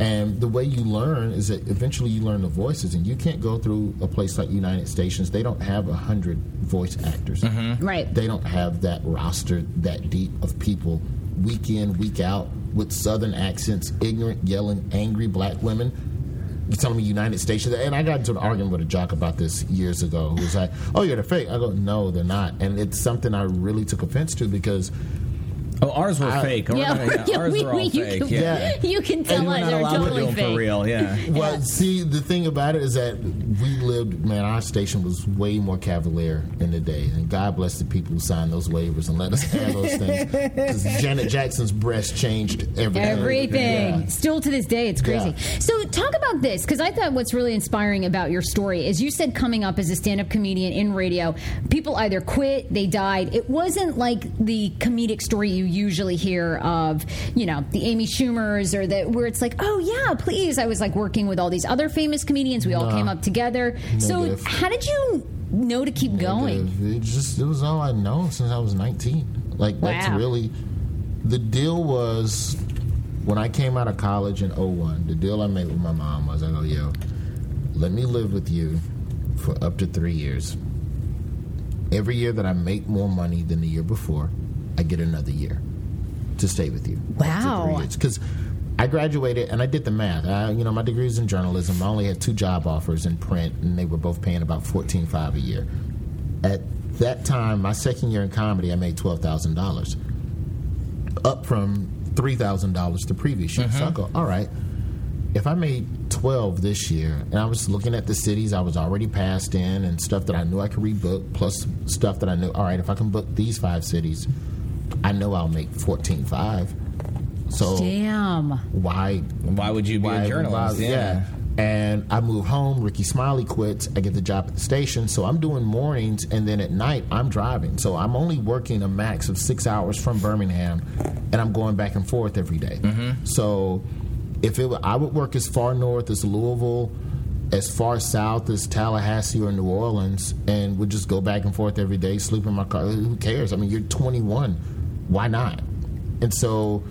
And the way you learn is that eventually you learn the voices, and you can't go through a place like United Stations. They don't have a hundred voice actors. Mm-hmm. Right. They don't have that roster that deep of people week in, week out with southern accents, ignorant, yelling, angry black women. Telling me United Stations, and I got into an argument with a jock about this years ago. Who was like, "Oh, you're the fake." I go, "No, they're not," and it's something I really took offense to because Oh, ours were I- fake. Or Yeah, whatever, yeah, ours we, were all we, you, fake. can, yeah. you can tell And us you're Not they're allowed to do totally them fake. for real. Yeah. Well, see, the thing about it is that we lived, man, our station was way more cavalier in the day. And God bless the people who signed those waivers and let us have those things. Because Janet Jackson's breast changed everything. Everything. Yeah. Still to this day, it's crazy. Yeah. So, talk about this because I thought what's really inspiring about your story is you said coming up as a stand up comedian in radio, people either quit, they died. It wasn't like the comedic story you usually hear of, you know, the Amy Schumers or the where it's like, oh, yeah, please. I was like working with all these other famous comedians. We all No. came up together. so, how did you know to keep going? It just it was all I'd known since I was 19. Like that's really the deal was when I came out of college in 01, the deal I made with my mom was I go, yo, let me live with you for up to three years. Every year that I make more money than the year before, I get another year to stay with you. Wow. Because I graduated and I did the math. I, you know, my degree is in journalism. I only had two job offers in print, and they were both paying about fourteen five a year. At that time, my second year in comedy, I made twelve thousand dollars, up from three thousand dollars the previous year. So I mm-hmm. go, all right. If I made twelve this year, and I was looking at the cities I was already passed in and stuff that I knew I could rebook, plus stuff that I knew, all right, if I can book these five cities, I know I'll make fourteen five. So Damn. why Why would you be a journalist? why- Yeah. And I move home. Rickey Smiley quits. I get the job at the station. So I'm doing mornings, and then at night I'm driving. So I'm only working a max of six hours from Birmingham, and I'm going back and forth every day. Mm-hmm. So if it, were- I would work as far north as Louisville, as far south as Tallahassee or New Orleans, and would just go back and forth every day, sleep in my car. Who cares? I mean, you're 21. Why not? And so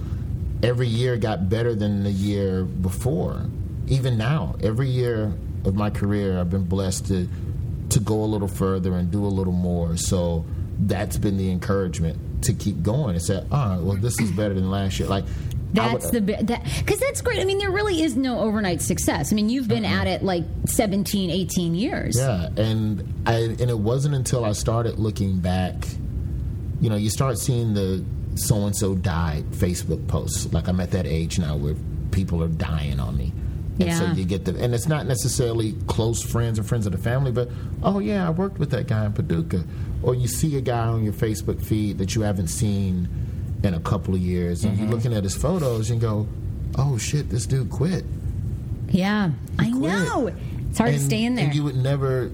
every year got better than the year before. Even now, every year of my career, I've been blessed to to go a little further and do a little more. So that's been the encouragement to keep going. and that, oh, well, this is better than last year. Like That's would- uh, the bi- that because that's great. I mean, there really is no overnight success. I mean, you've been uh-huh. at it like 17, 18 years. Yeah, and I and it wasn't until I started looking back, you know, you start seeing the so and so died Facebook posts. Like I'm at that age now where people are dying on me. And so you get the and it's not necessarily close friends or friends of the family, but oh yeah, I worked with that guy in Paducah. Or you see a guy on your Facebook feed that you haven't seen in a couple of years and you're mm-hmm. looking at his photos and go, Oh shit, this dude quit. Yeah, I quit. know. It's hard to stay in there. And you would never,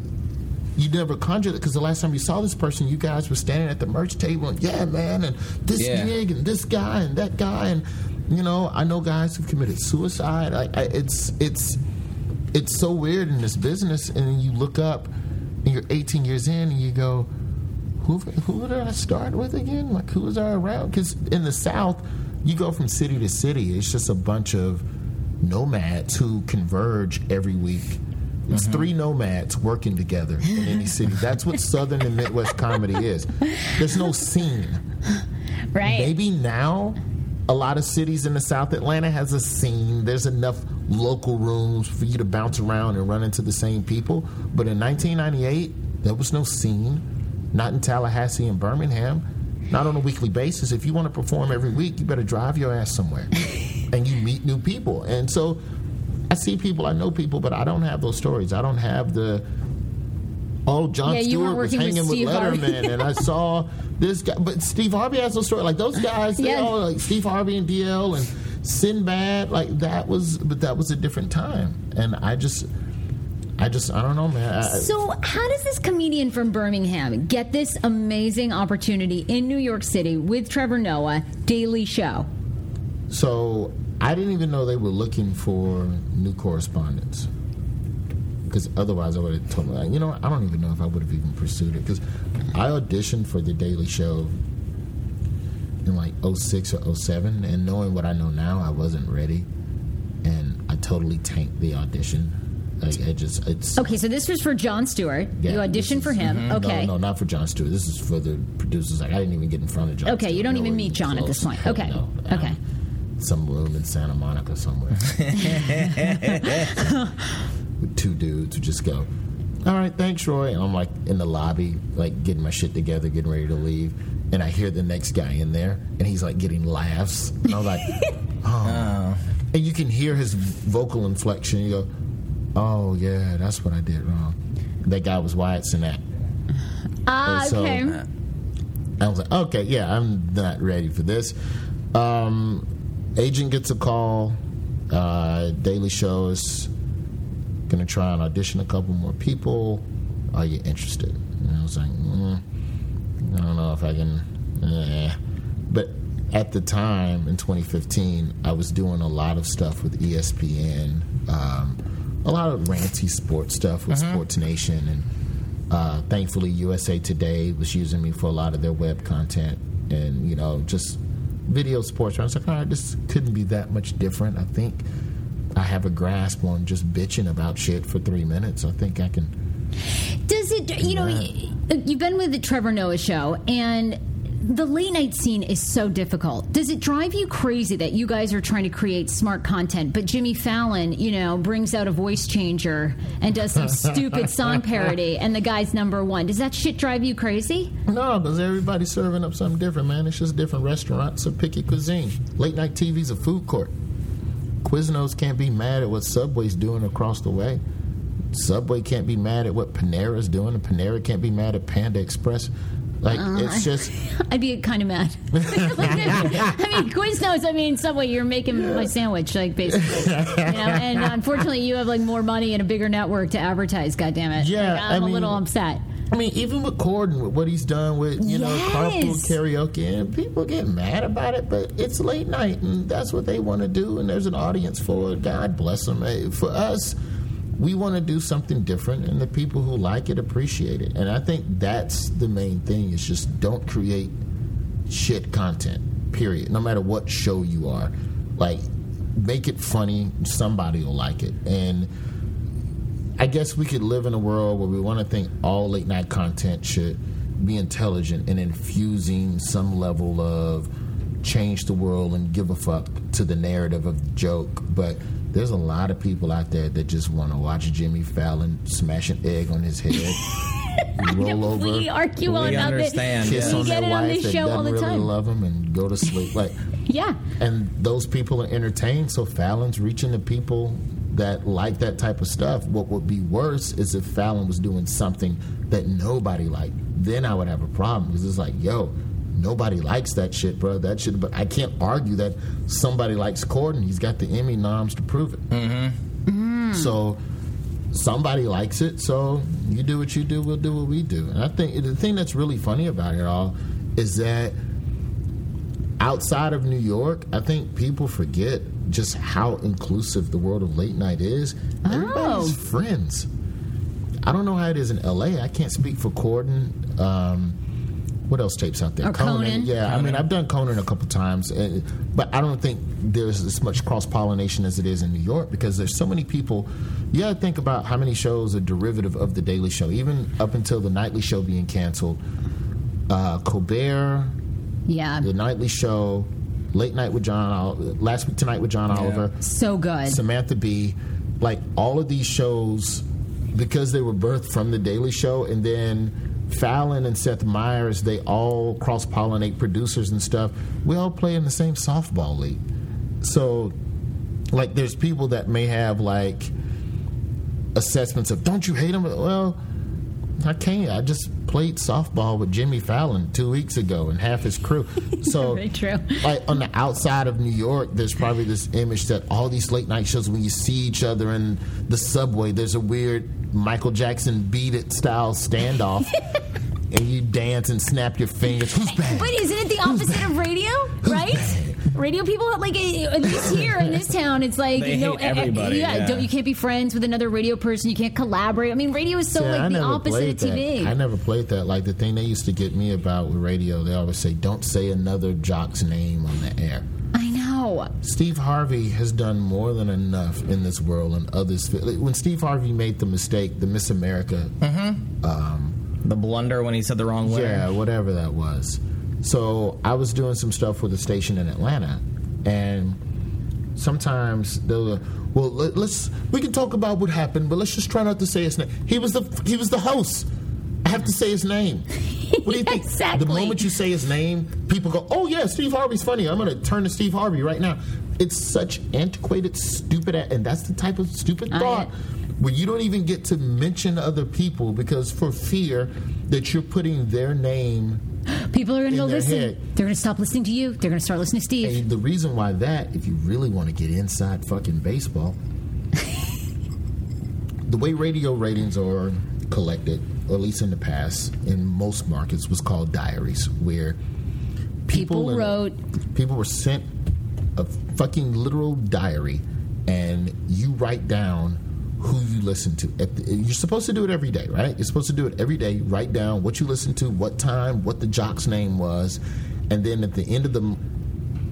you'd never conjured it because the last time you saw this person, you guys were standing at the merch table and yeah, man, and this Yeah. gig and this guy and that guy and you know, I know guys who've committed suicide. I, I, it's it's it's so weird in this business, and then you look up and you're 18 years in and you go. Who, who did I start with again? Like, who was I around? Because in the South, you go from city to city. It's just a bunch of nomads who converge every week. It's mm-hmm. three nomads working together in any city. That's what Southern and Midwest comedy is. There's no scene. right? Maybe now a lot of cities in the South Atlanta has a scene. There's enough local rooms for you to bounce around and run into the same people. But in 1998, there was no scene. Not in Tallahassee and Birmingham. Not on a weekly basis. If you want to perform every week, you better drive your ass somewhere. and you meet new people. And so I see people, I know people, but I don't have those stories. I don't have the oh, Jon Yeah, Stewart was working with hanging with, Letterman, and I saw this guy. But Steve Harvey has no story. Like those guys, they Yeah. all like Steve Harvey and DL and Sinbad. Like that was, but that was a different time, and I just. I just, I don't know, man. I, So, how does this comedian from Birmingham get this amazing opportunity in New York City with Trevor Noah, Daily Show? So I didn't even know they were looking for new correspondents. Because otherwise, I would have told them. You know. I don't even know if I would have even pursued it. Because I auditioned for the Daily Show in like 06 or 07, and knowing what I know now, I wasn't ready, and I totally tanked the audition. Like, it just, it's Okay, so this was for Jon Stewart. Yeah, you auditioned this for is- him. Okay. No, no, not for Jon Stewart. This is for the producers. Like I didn't even get in front of Jon. Okay, you don't even meet Jon at this point. Okay. no. Okay. Um, some room in Santa Monica somewhere with two dudes who just go, "All right, thanks, Roy." And I'm like in the lobby, like getting my shit together, getting ready to leave, and I hear the next guy in there, and he's like getting laughs, and I'm like, "Oh." And you can hear his vocal inflection. You go, "Oh yeah, that's what I did wrong." That guy was Wyatt Cenac. Ah, so- okay. I was like, okay, yeah, I'm not ready for this. Um, agent gets a call. Uh, Daily Show is going to try and audition a couple more people. Are you interested? And I was like, mm, I don't know if I can. Eh. But at the time in 2015, I was doing a lot of stuff with ESPN, um, a lot of ranty sports stuff with Sports Nation, and uh, thankfully USA Today was using me for a lot of their web content, and you know just video sports. I was like, all right, this couldn't be that much different. I think I have a grasp on just bitching about shit for three minutes. I think I can. Does it, you know, you've been with the Trevor Noah show, and the late night scene is so difficult. Does it drive you crazy that you guys are trying to create smart content, but Jimmy Fallon, you know, brings out a voice changer and does some stupid song parody, and the guy's number one? Does that shit drive you crazy? No, because everybody's serving up something different, man. It's just different restaurants or picky cuisine. Late night TV's a food court. Quiznos can't be mad at what Subway's doing across the way. Subway can't be mad at what Panera's doing, and Panera can't be mad at Panda Express. Like it's just I'd be kind of mad. I mean, Quiznos. I mean, Subway. You're making my sandwich, like basically. You know, and unfortunately, you have like more money and a bigger network to advertise. God damn it! Yeah, Like, I'm I a little mean- upset. I mean, even with Corden, with what he's done with you know carpool karaoke, and people get mad about it, but it's late night, and that's what they want to do, and there's an audience for it. God bless them. Hey, For us, we want to do something different, and the people who like it appreciate it. And I think that's the main thing: is just don't create shit content. Period. No matter what show you are, like make it funny. Somebody will like it, and. I guess we could live in a world where we want to think all late night content should be intelligent and infusing some level of change the world and give a fuck to the narrative of the joke. But there's a lot of people out there that just want to watch Jimmy Fallon smash an egg on his head, roll over, We argue We on that. understand, kiss yeah. We on get their it on wife this show all doesn't the really time. love him and go to sleep. Like Yeah. and those people are entertained. So Fallon's reaching the people that like that type of stuff. What would be worse is if Fallon was doing something that nobody liked. Then I would have a problem because it's like, yo, nobody likes that shit, bro. That shit. But I can't argue that somebody likes Corden. He's got the Emmy noms to prove it. Mm-hmm. So somebody likes it. So you do what you do. We'll do what we do. And I think the thing that's really funny about it all is that outside of New York, I think people forget just how inclusive the world of late night is. Everybody's Oh. friends. I don't know how it is in LA. I can't speak for Corden. Um, what else tapes out there? Or Conan. Yeah, I mean, I've done Conan a couple times, and, but I don't think there's as much cross pollination as it is in New York because there's so many people. You got to think about how many shows are derivative of the Daily Show, even up until the Nightly Show being canceled. Uh, Colbert, Yeah. the nightly show, late night with John, Ol- last week tonight with John Oliver, So good. Samantha Bee, like all of these shows, because they were birthed from the Daily Show, and then Fallon and Seth Meyers, they all cross pollinate producers and stuff. We all play in the same softball league, so like there's people that may have like assessments of don't you hate him? Well, I can't. I just played softball with Jimmy Fallon two weeks ago and half his crew. So, true. like on the outside of New York, there's probably this image that all these late night shows, when you see each other in the subway, there's a weird Michael Jackson beat it style standoff. and you dance and snap your fingers. Who's bad? But isn't it the opposite of radio, right? Radio people like at least here in this town, it's like They no, hate eh, eh, everybody, yeah, yeah. don't you can't be friends with another radio person. You can't collaborate. I mean, radio is so Yeah, I like the opposite played of TV. That. I never played that. Like the thing they used to get me about with radio, they always say, "Don't say another jock's name on the air." I know. Steve Harvey has done more than enough in this world, and others. When Steve Harvey made the mistake, the Miss America, mm-hmm. um, The blunder when he said the wrong word. yeah, whatever that was. So I was doing some stuff with a station in Atlanta, and sometimes they'll. Uh, well, let, let's. We can talk about what happened, but let's just try not to say his name. He was the he was the host. I have to say his name. What do you think? Exactly. The moment you say his name, people go, "Oh yeah, Steve Harvey's funny. I'm going to turn to Steve Harvey right now." It's such antiquated, stupid, and that's the type of stupid I- thought where you don't even get to mention other people because for fear that you're putting their name. People are going to go listen. head. They're going to stop listening to you. They're going to start listening to Steve. And the reason why that, if you really want to get inside fucking baseball, the way radio ratings are collected, or at least in the past, in most markets, was called diaries, where People in- wrote- people were sent a fucking literal diary, and you write down who you listen to. At the, you're supposed to do it every day, right? You're supposed to do it every day. Write down what you listen to, what time, what the jock's name was, and then at the end of the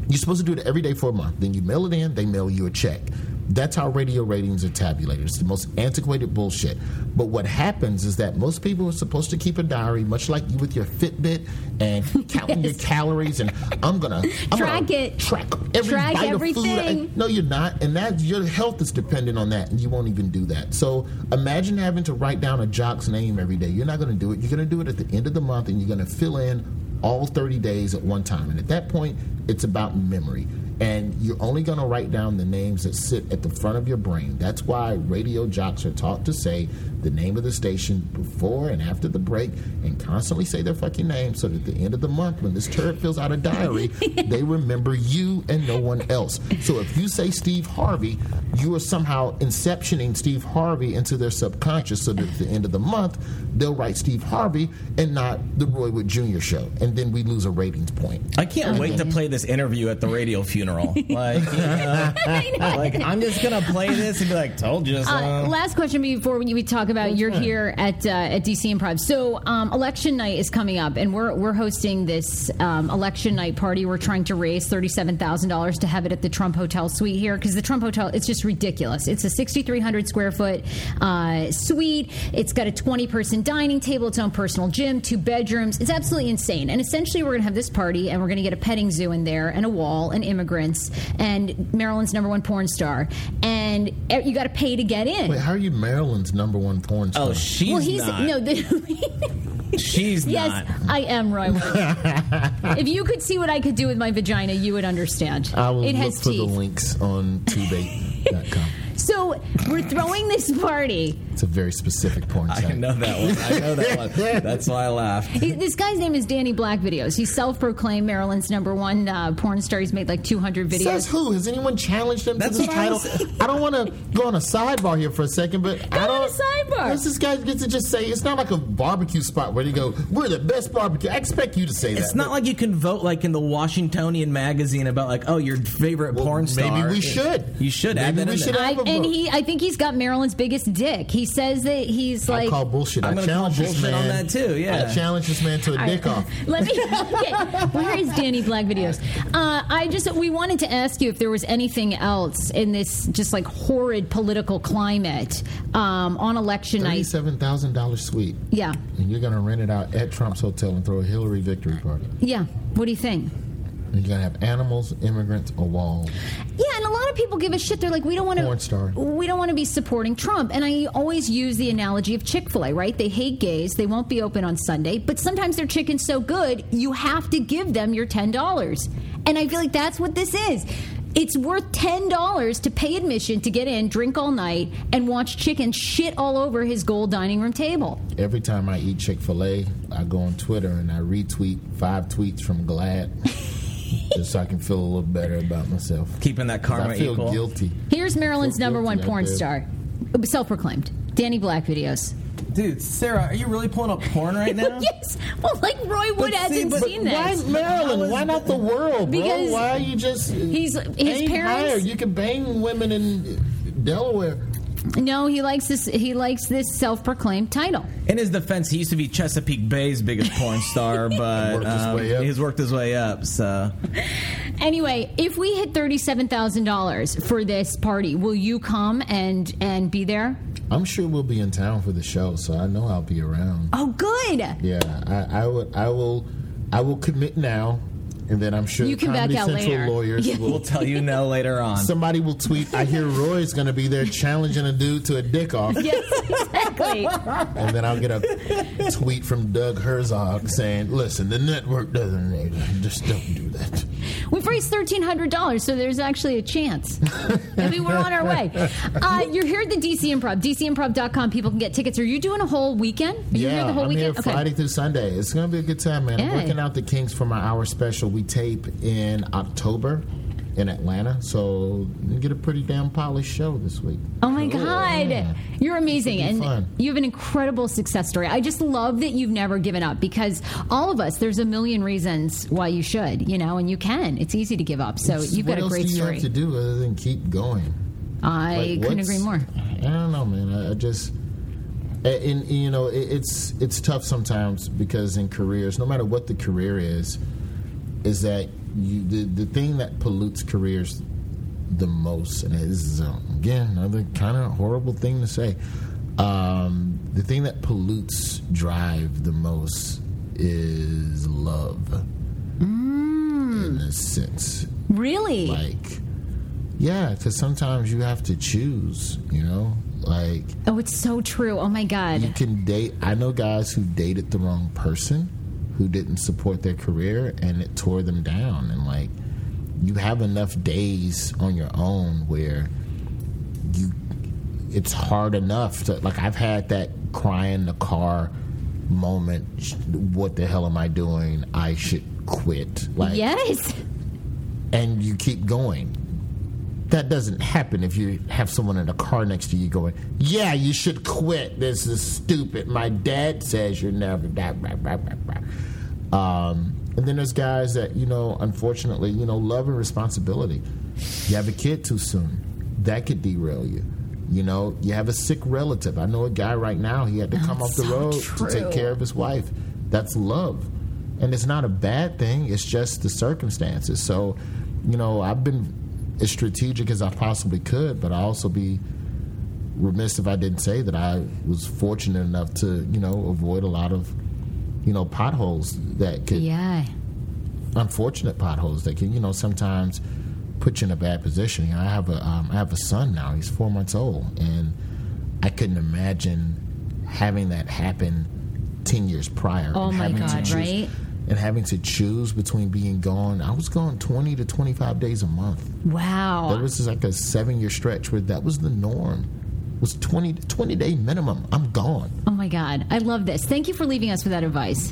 you're supposed to do it every day for a month. Then you mail it in, they mail you a check. That's how radio ratings are tabulated. It's the most antiquated bullshit. But what happens is that most people are supposed to keep a diary, much like you with your Fitbit and counting your calories. And I'm gonna I'm Track gonna it. track every Track bite of food. I- no, you're not, and that your health is dependent on that, and you won't even do that. So imagine having to write down a jock's name every day. You're not going to do it. You're going to do it at the end of the month, and you're going to fill in all 30 days at one time. And at that point, it's about memory. And you're only going to write down the names that sit at the front of your brain. That's why radio jocks are taught to say the name of the station before and after the break and constantly say their fucking name so that at the end of the month, when this turd fills out a diary, they remember you and no one else. So if you say Steve Harvey, you are somehow inceptioning Steve Harvey into their subconscious so that at the end of the month, they'll write Steve Harvey and not the Roy Wood Jr. show. And then we lose a ratings point. I can't oh, wait to play this interview at the radio funeral. Like, you know, like I'm just gonna play this and be like, "Told you so." Uh, last question before we, we talk about you're here at uh, at DC Improv. So um, election night is coming up, and we're we're hosting this um, election night party. We're trying to raise thirty seven thousand dollars to have it at the Trump Hotel suite here because the Trump Hotel it's just ridiculous. It's a sixty three hundred square foot uh, suite. It's got a twenty person dining table, its own personal gym, two bedrooms. It's absolutely insane. And essentially, we're going to have this party, and we're going to get a petting zoo in there, and a wall, and immigrants, and Maryland's number one porn star, and you got to pay to get in. Wait, how are you Maryland's number one porn oh, star? oh, she's well, he's not. no. The, she's yes, not. I am Roy. If you could see what I could do with my vagina, you would understand. I will it look has for teeth. the links on tubate.com. So we're throwing this party. It's a very specific porn I site. know that one. I know that one. That's why I laughed. He- This guy's name is Danny Black Videos. He's self-proclaimed Maryland's number one uh, porn star. He's made like 200 videos. Says who? Has anyone challenged him That's to this what I title? was- I don't want to go on a sidebar here for a second, but I on don't. a sidebar. Does this guy get to just say it's not like a barbecue spot where you go, "We're the best barbecue." I expect you to say that. It's not like you can vote like in the Washingtonian magazine about like, oh, your favorite Well, porn star. maybe we should. You should add Maybe that we in should there. Have a and vote. he, I think he's got Maryland's biggest dick. He says that he's I like. call bullshit. I'm I gonna call challenge this man on that too, yeah. I challenge this man to a All dick right. off. Let me. Okay, where is Danny Black videos? Uh, I just we wanted to ask you if there was anything else in this just like horrid political climate um, on election night. Thirty-seven thousand dollars suite, Yeah, and you're gonna rent it out at Trump's hotel and throw a Hillary victory party. yeah. What do you think? You're gonna have animals, immigrants, a wall. Yeah, and a lot of people give a shit. They're like, we don't want to. We don't want to be supporting Trump. And I always use the analogy of Chick Fil A. Right? They hate gays. They won't be open on Sunday. But sometimes their chicken's so good, you have to give them your ten dollars. And I feel like that's what this is. It's worth ten dollars to pay admission to get in, drink all night, and watch chicken shit all over his gold dining room table. Every time I eat Chick Fil A, I go on Twitter and I retweet five tweets from GLAAD, just so I can feel a little better about myself. Keeping that karma I feel equal. guilty. Here's Maryland's number one porn there. star, self-proclaimed, Danny Black videos. Dude, Sarah, are you really pulling up porn right now? yes, well, like Roy Wood But hasn't but seen Why this. Maryland? Why not the world, bro? Because Why are you just? he's- his parents- higher? You can bang women in Delaware. No, he likes this. He likes this self-proclaimed title. In his defense, he used to be Chesapeake Bay's biggest porn star, but Worked um, he's worked his way up. So Anyway, if we hit thirty-seven thousand dollars for this party, will you come and and be there? I'm sure we'll be in town for the show, so I know I'll be around. Oh, good. Yeah, I, I would. I will. I will commit now, and then I'm sure You can back Comedy out Central later. lawyers Yeah. we'll tell you no later on. Somebody will tweet. I hear Roy's going to be there challenging a dude to a dick off, Yes, exactly. and then I'll get a tweet from Doug Herzog saying, "Listen, the network doesn't need it. Just don't do that." We've raised thirteen hundred dollars, so there's actually a chance. I mean, we're on our way. Uh, you're here at the DC Improv, DCImprov.com. People can get tickets. Are you doing a whole weekend? Are you yeah, here the whole I'm weekend? here Friday through Sunday. It's gonna be a good time, man. I'm Yeah. working out the kinks for my hour special. We tape in October in Atlanta, so you get a pretty damn polished show this week. Oh my God. Yeah. You're amazing. And fun. you have an incredible success story. I just love that you've never given up because all of us, there's a million reasons why you should, you know, and you can. It's easy to give up. So It's- you've got what a else great do you story. have to do other than keep going? I Like, couldn't agree more. I don't know, man. I, I just, and, and, you know, it, it's it's tough sometimes because in careers, no matter what the career is, is that you the the thing that pollutes careers the most, and it is uh, again another kind of horrible thing to say. Um, the thing that pollutes drive the most is love, in a sense Really? like yeah because sometimes you have to choose you know like oh, it's so true. Oh my God. you can date i know guys who dated the wrong person who didn't support their career and it tore them down and like you have enough days on your own where you it's hard enough to like i've had that cry in the car moment what the hell am i doing i should quit like Yes. and you keep going. That doesn't happen if you have someone in a car next to you going, "Yeah, you should quit. This is stupid. My dad says you're never." Blah, blah, blah, blah, blah." Um, and then there's guys that you know, unfortunately, you know, love and responsibility. You have a kid too soon, that could derail you. You know, you have a sick relative. I know a guy right now. He had to come off the so road true. to take care of his wife. That's love and it's not a bad thing it's just the circumstances so you know i've been as strategic as i possibly could but i also be remiss if i didn't say that i was fortunate enough to you know avoid a lot of you know potholes that could Yeah. unfortunate potholes that can you know sometimes put you in a bad position. You know, I have a um, I have a son now. He's four months old, and I couldn't imagine having that happen ten years prior. Oh my God, right? And having to choose between being gone, I was gone twenty to twenty five days a month. Wow. There was like a seven year stretch where that was the norm. Was 20, 20 day minimum. I'm gone. Oh my God, I love this. Thank you for leaving us with that advice.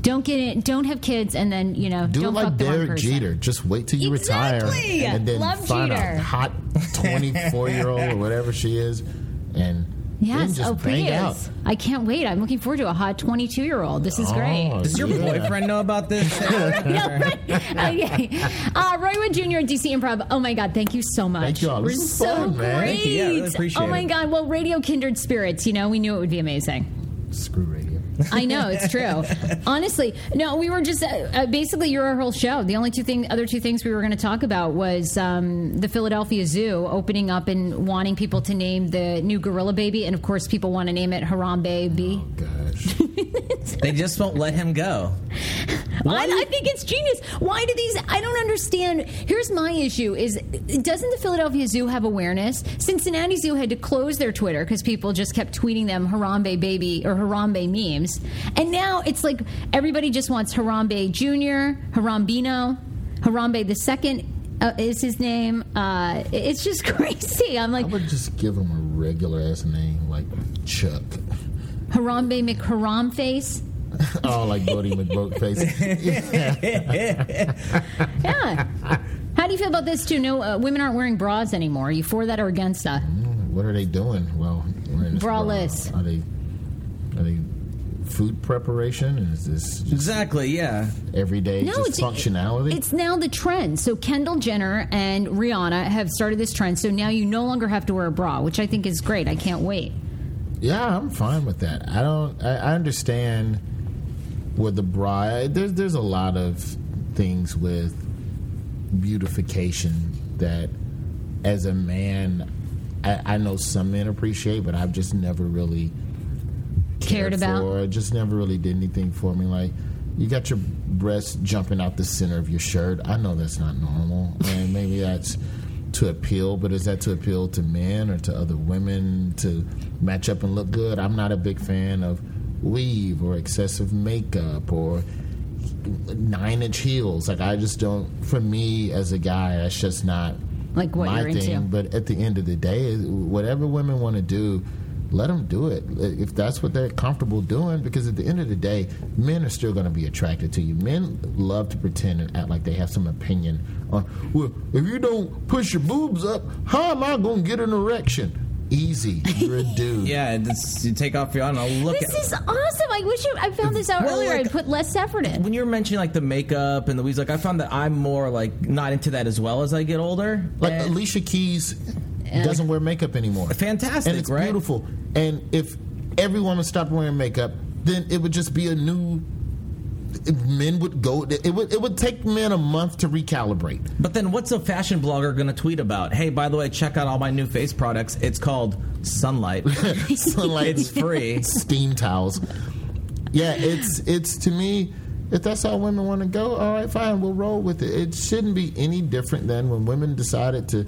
Don't get it. Don't have kids, and then you know, Do not it like Derek. Jeter. Just wait till you Exactly. retire, and then Love find Jeter. a hot twenty-four year old or whatever she is, and Yes. just Oh, bang please. out. I can't wait. I'm looking forward to a hot 22 year old. This is great. Oh, Does your yeah. boyfriend know about this? No, right. okay. Uh, Roy Wood Jr. at DC Improv. Oh my God, thank you so much. Thank you all. We're This was so fun, great. Thank. Yeah, I really appreciate oh my it. God. Well, Radio Kindred Spirits. You know, we knew it would be amazing. Screw radio. I know it's true. Honestly, no, we were just uh, uh, basically your whole show. The only two thing, other two things we were going to talk about was um, the Philadelphia Zoo opening up and wanting people to name the new gorilla baby, and of course, people want to name it Harambe B. Gosh. they just won't let him go. I, I think it's genius. Why do these? I don't understand. Here's my issue: is doesn't the Philadelphia Zoo have awareness? Cincinnati Zoo had to close their Twitter because people just kept tweeting them Harambe baby or Harambe memes, and now it's like everybody just wants Harambe Junior, Harambino, Harambe the second. uh, is his name. Uh, it's just crazy. I'm like, I would just give him a regular ass name like Chuck. Harambe McHaram face. oh, like Boaty McBoatface. Yeah. Yeah. How do you feel about this too? No, uh, women aren't wearing bras anymore. Are you for that or against that? what are they doing? Well, wearing this bra? Are they? Are they food preparation? Is this Exactly. Yeah. everyday no, just functionality? It's now the trend. So Kendall Jenner and Rihanna have started this trend. So now you no longer have to wear a bra, which I think is great. I can't wait. Yeah, I'm fine with that. I don't. I, I understand with the bra. There's there's a lot of things with beautification that, as a man, I, I know some men appreciate, but I've just never really Cared about? for. It just never really did anything for me. Like you got your breasts jumping out the center of your shirt. I know that's not normal, and maybe that's to appeal. But is that to appeal to men or to other women to match up and look good? I'm not a big fan of weave or excessive makeup or nine inch heels. Like I just don't. For me as a guy, that's just not Like what my you're thing. into. But at the end of the day, whatever women want to do, let them do it. If that's what they're comfortable doing, because at the end of the day, men are still going to be attracted to you. Men love to pretend and act like they have some opinion on. Well, if you don't push your boobs up, how am I going to get an erection? Easy, you're a dude. Yeah. It's, you take off your. I don't know. Look This at. is awesome. I wish you, I found this out Well, earlier. like- I'd put less effort in. when you're mentioning like the makeup and the weaves, like I found that I'm more like not into that as well as I get older. Like And- Alicia Keys doesn't wear makeup anymore. Fantastic, and it's right? beautiful. And if everyone would stop wearing makeup, then it would just be a new. Men would go. It would. It would take men a month to recalibrate. But then what's a fashion blogger going to tweet about? Hey, by the way, check out all my new face products. It's called Sunlight. Sunlight, it's free. steam towels. Yeah, it's it's to me. If that's how women want to go, all right, fine, we'll roll with it. It shouldn't be any different than when women decided to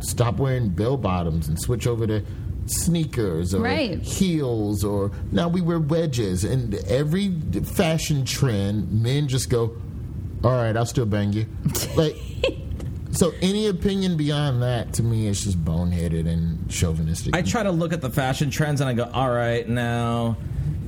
stop wearing bell bottoms and switch over to sneakers or Right. heels or now we wear wedges. And every fashion trend men just go all right i'll still bang you. Like so any opinion beyond that to me is just boneheaded and chauvinistic. I try to look at the fashion trends and I go, all right, now,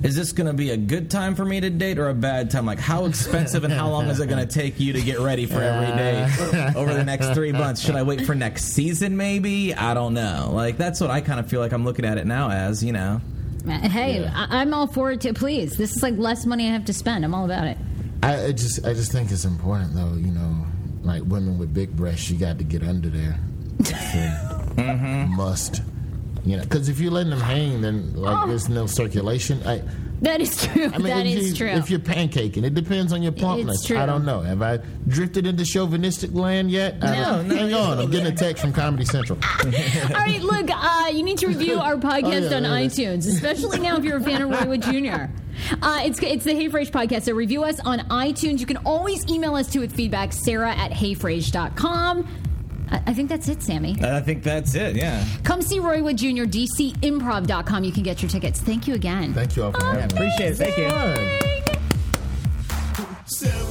is this going to be a good time for me to date or a bad time? Like, how expensive and how long is it going to take you to get ready for every day over the next three months? Should I wait for next season, maybe? I don't know. Like, that's what I kind of feel like I'm looking at it now as, you know. Uh, hey, I, I'm all for it too. Please, this is like less money I have to spend. I'm all about it. I, I just I just think it's important though, you know, like women with big breasts, you got to get under there. Mm-hmm. Must, you know, because if you're letting them hang, then like there's no circulation. I, That is true. I mean, that if you, true. If you're pancaking, it depends on your plumpness. true. I don't know. Have I drifted into chauvinistic land yet? No, don't- no, hang on. I'm getting a text from Comedy Central. All right, look, uh, you need to review our podcast Oh, yeah, on yeah, yeah. iTunes, especially now if you're a fan of Roy Wood Jr. Uh, it's it's the Hey Frase podcast. So review us on iTunes. You can always email us too with feedback. Sarah at heyfrase.com. I think that's it, Sammy. I think that's it, yeah. Come see Roy Wood Jr., DCimprov.com. You can get your tickets. Thank you again. Thank you all for having me. Appreciate it. Thank you. Seven.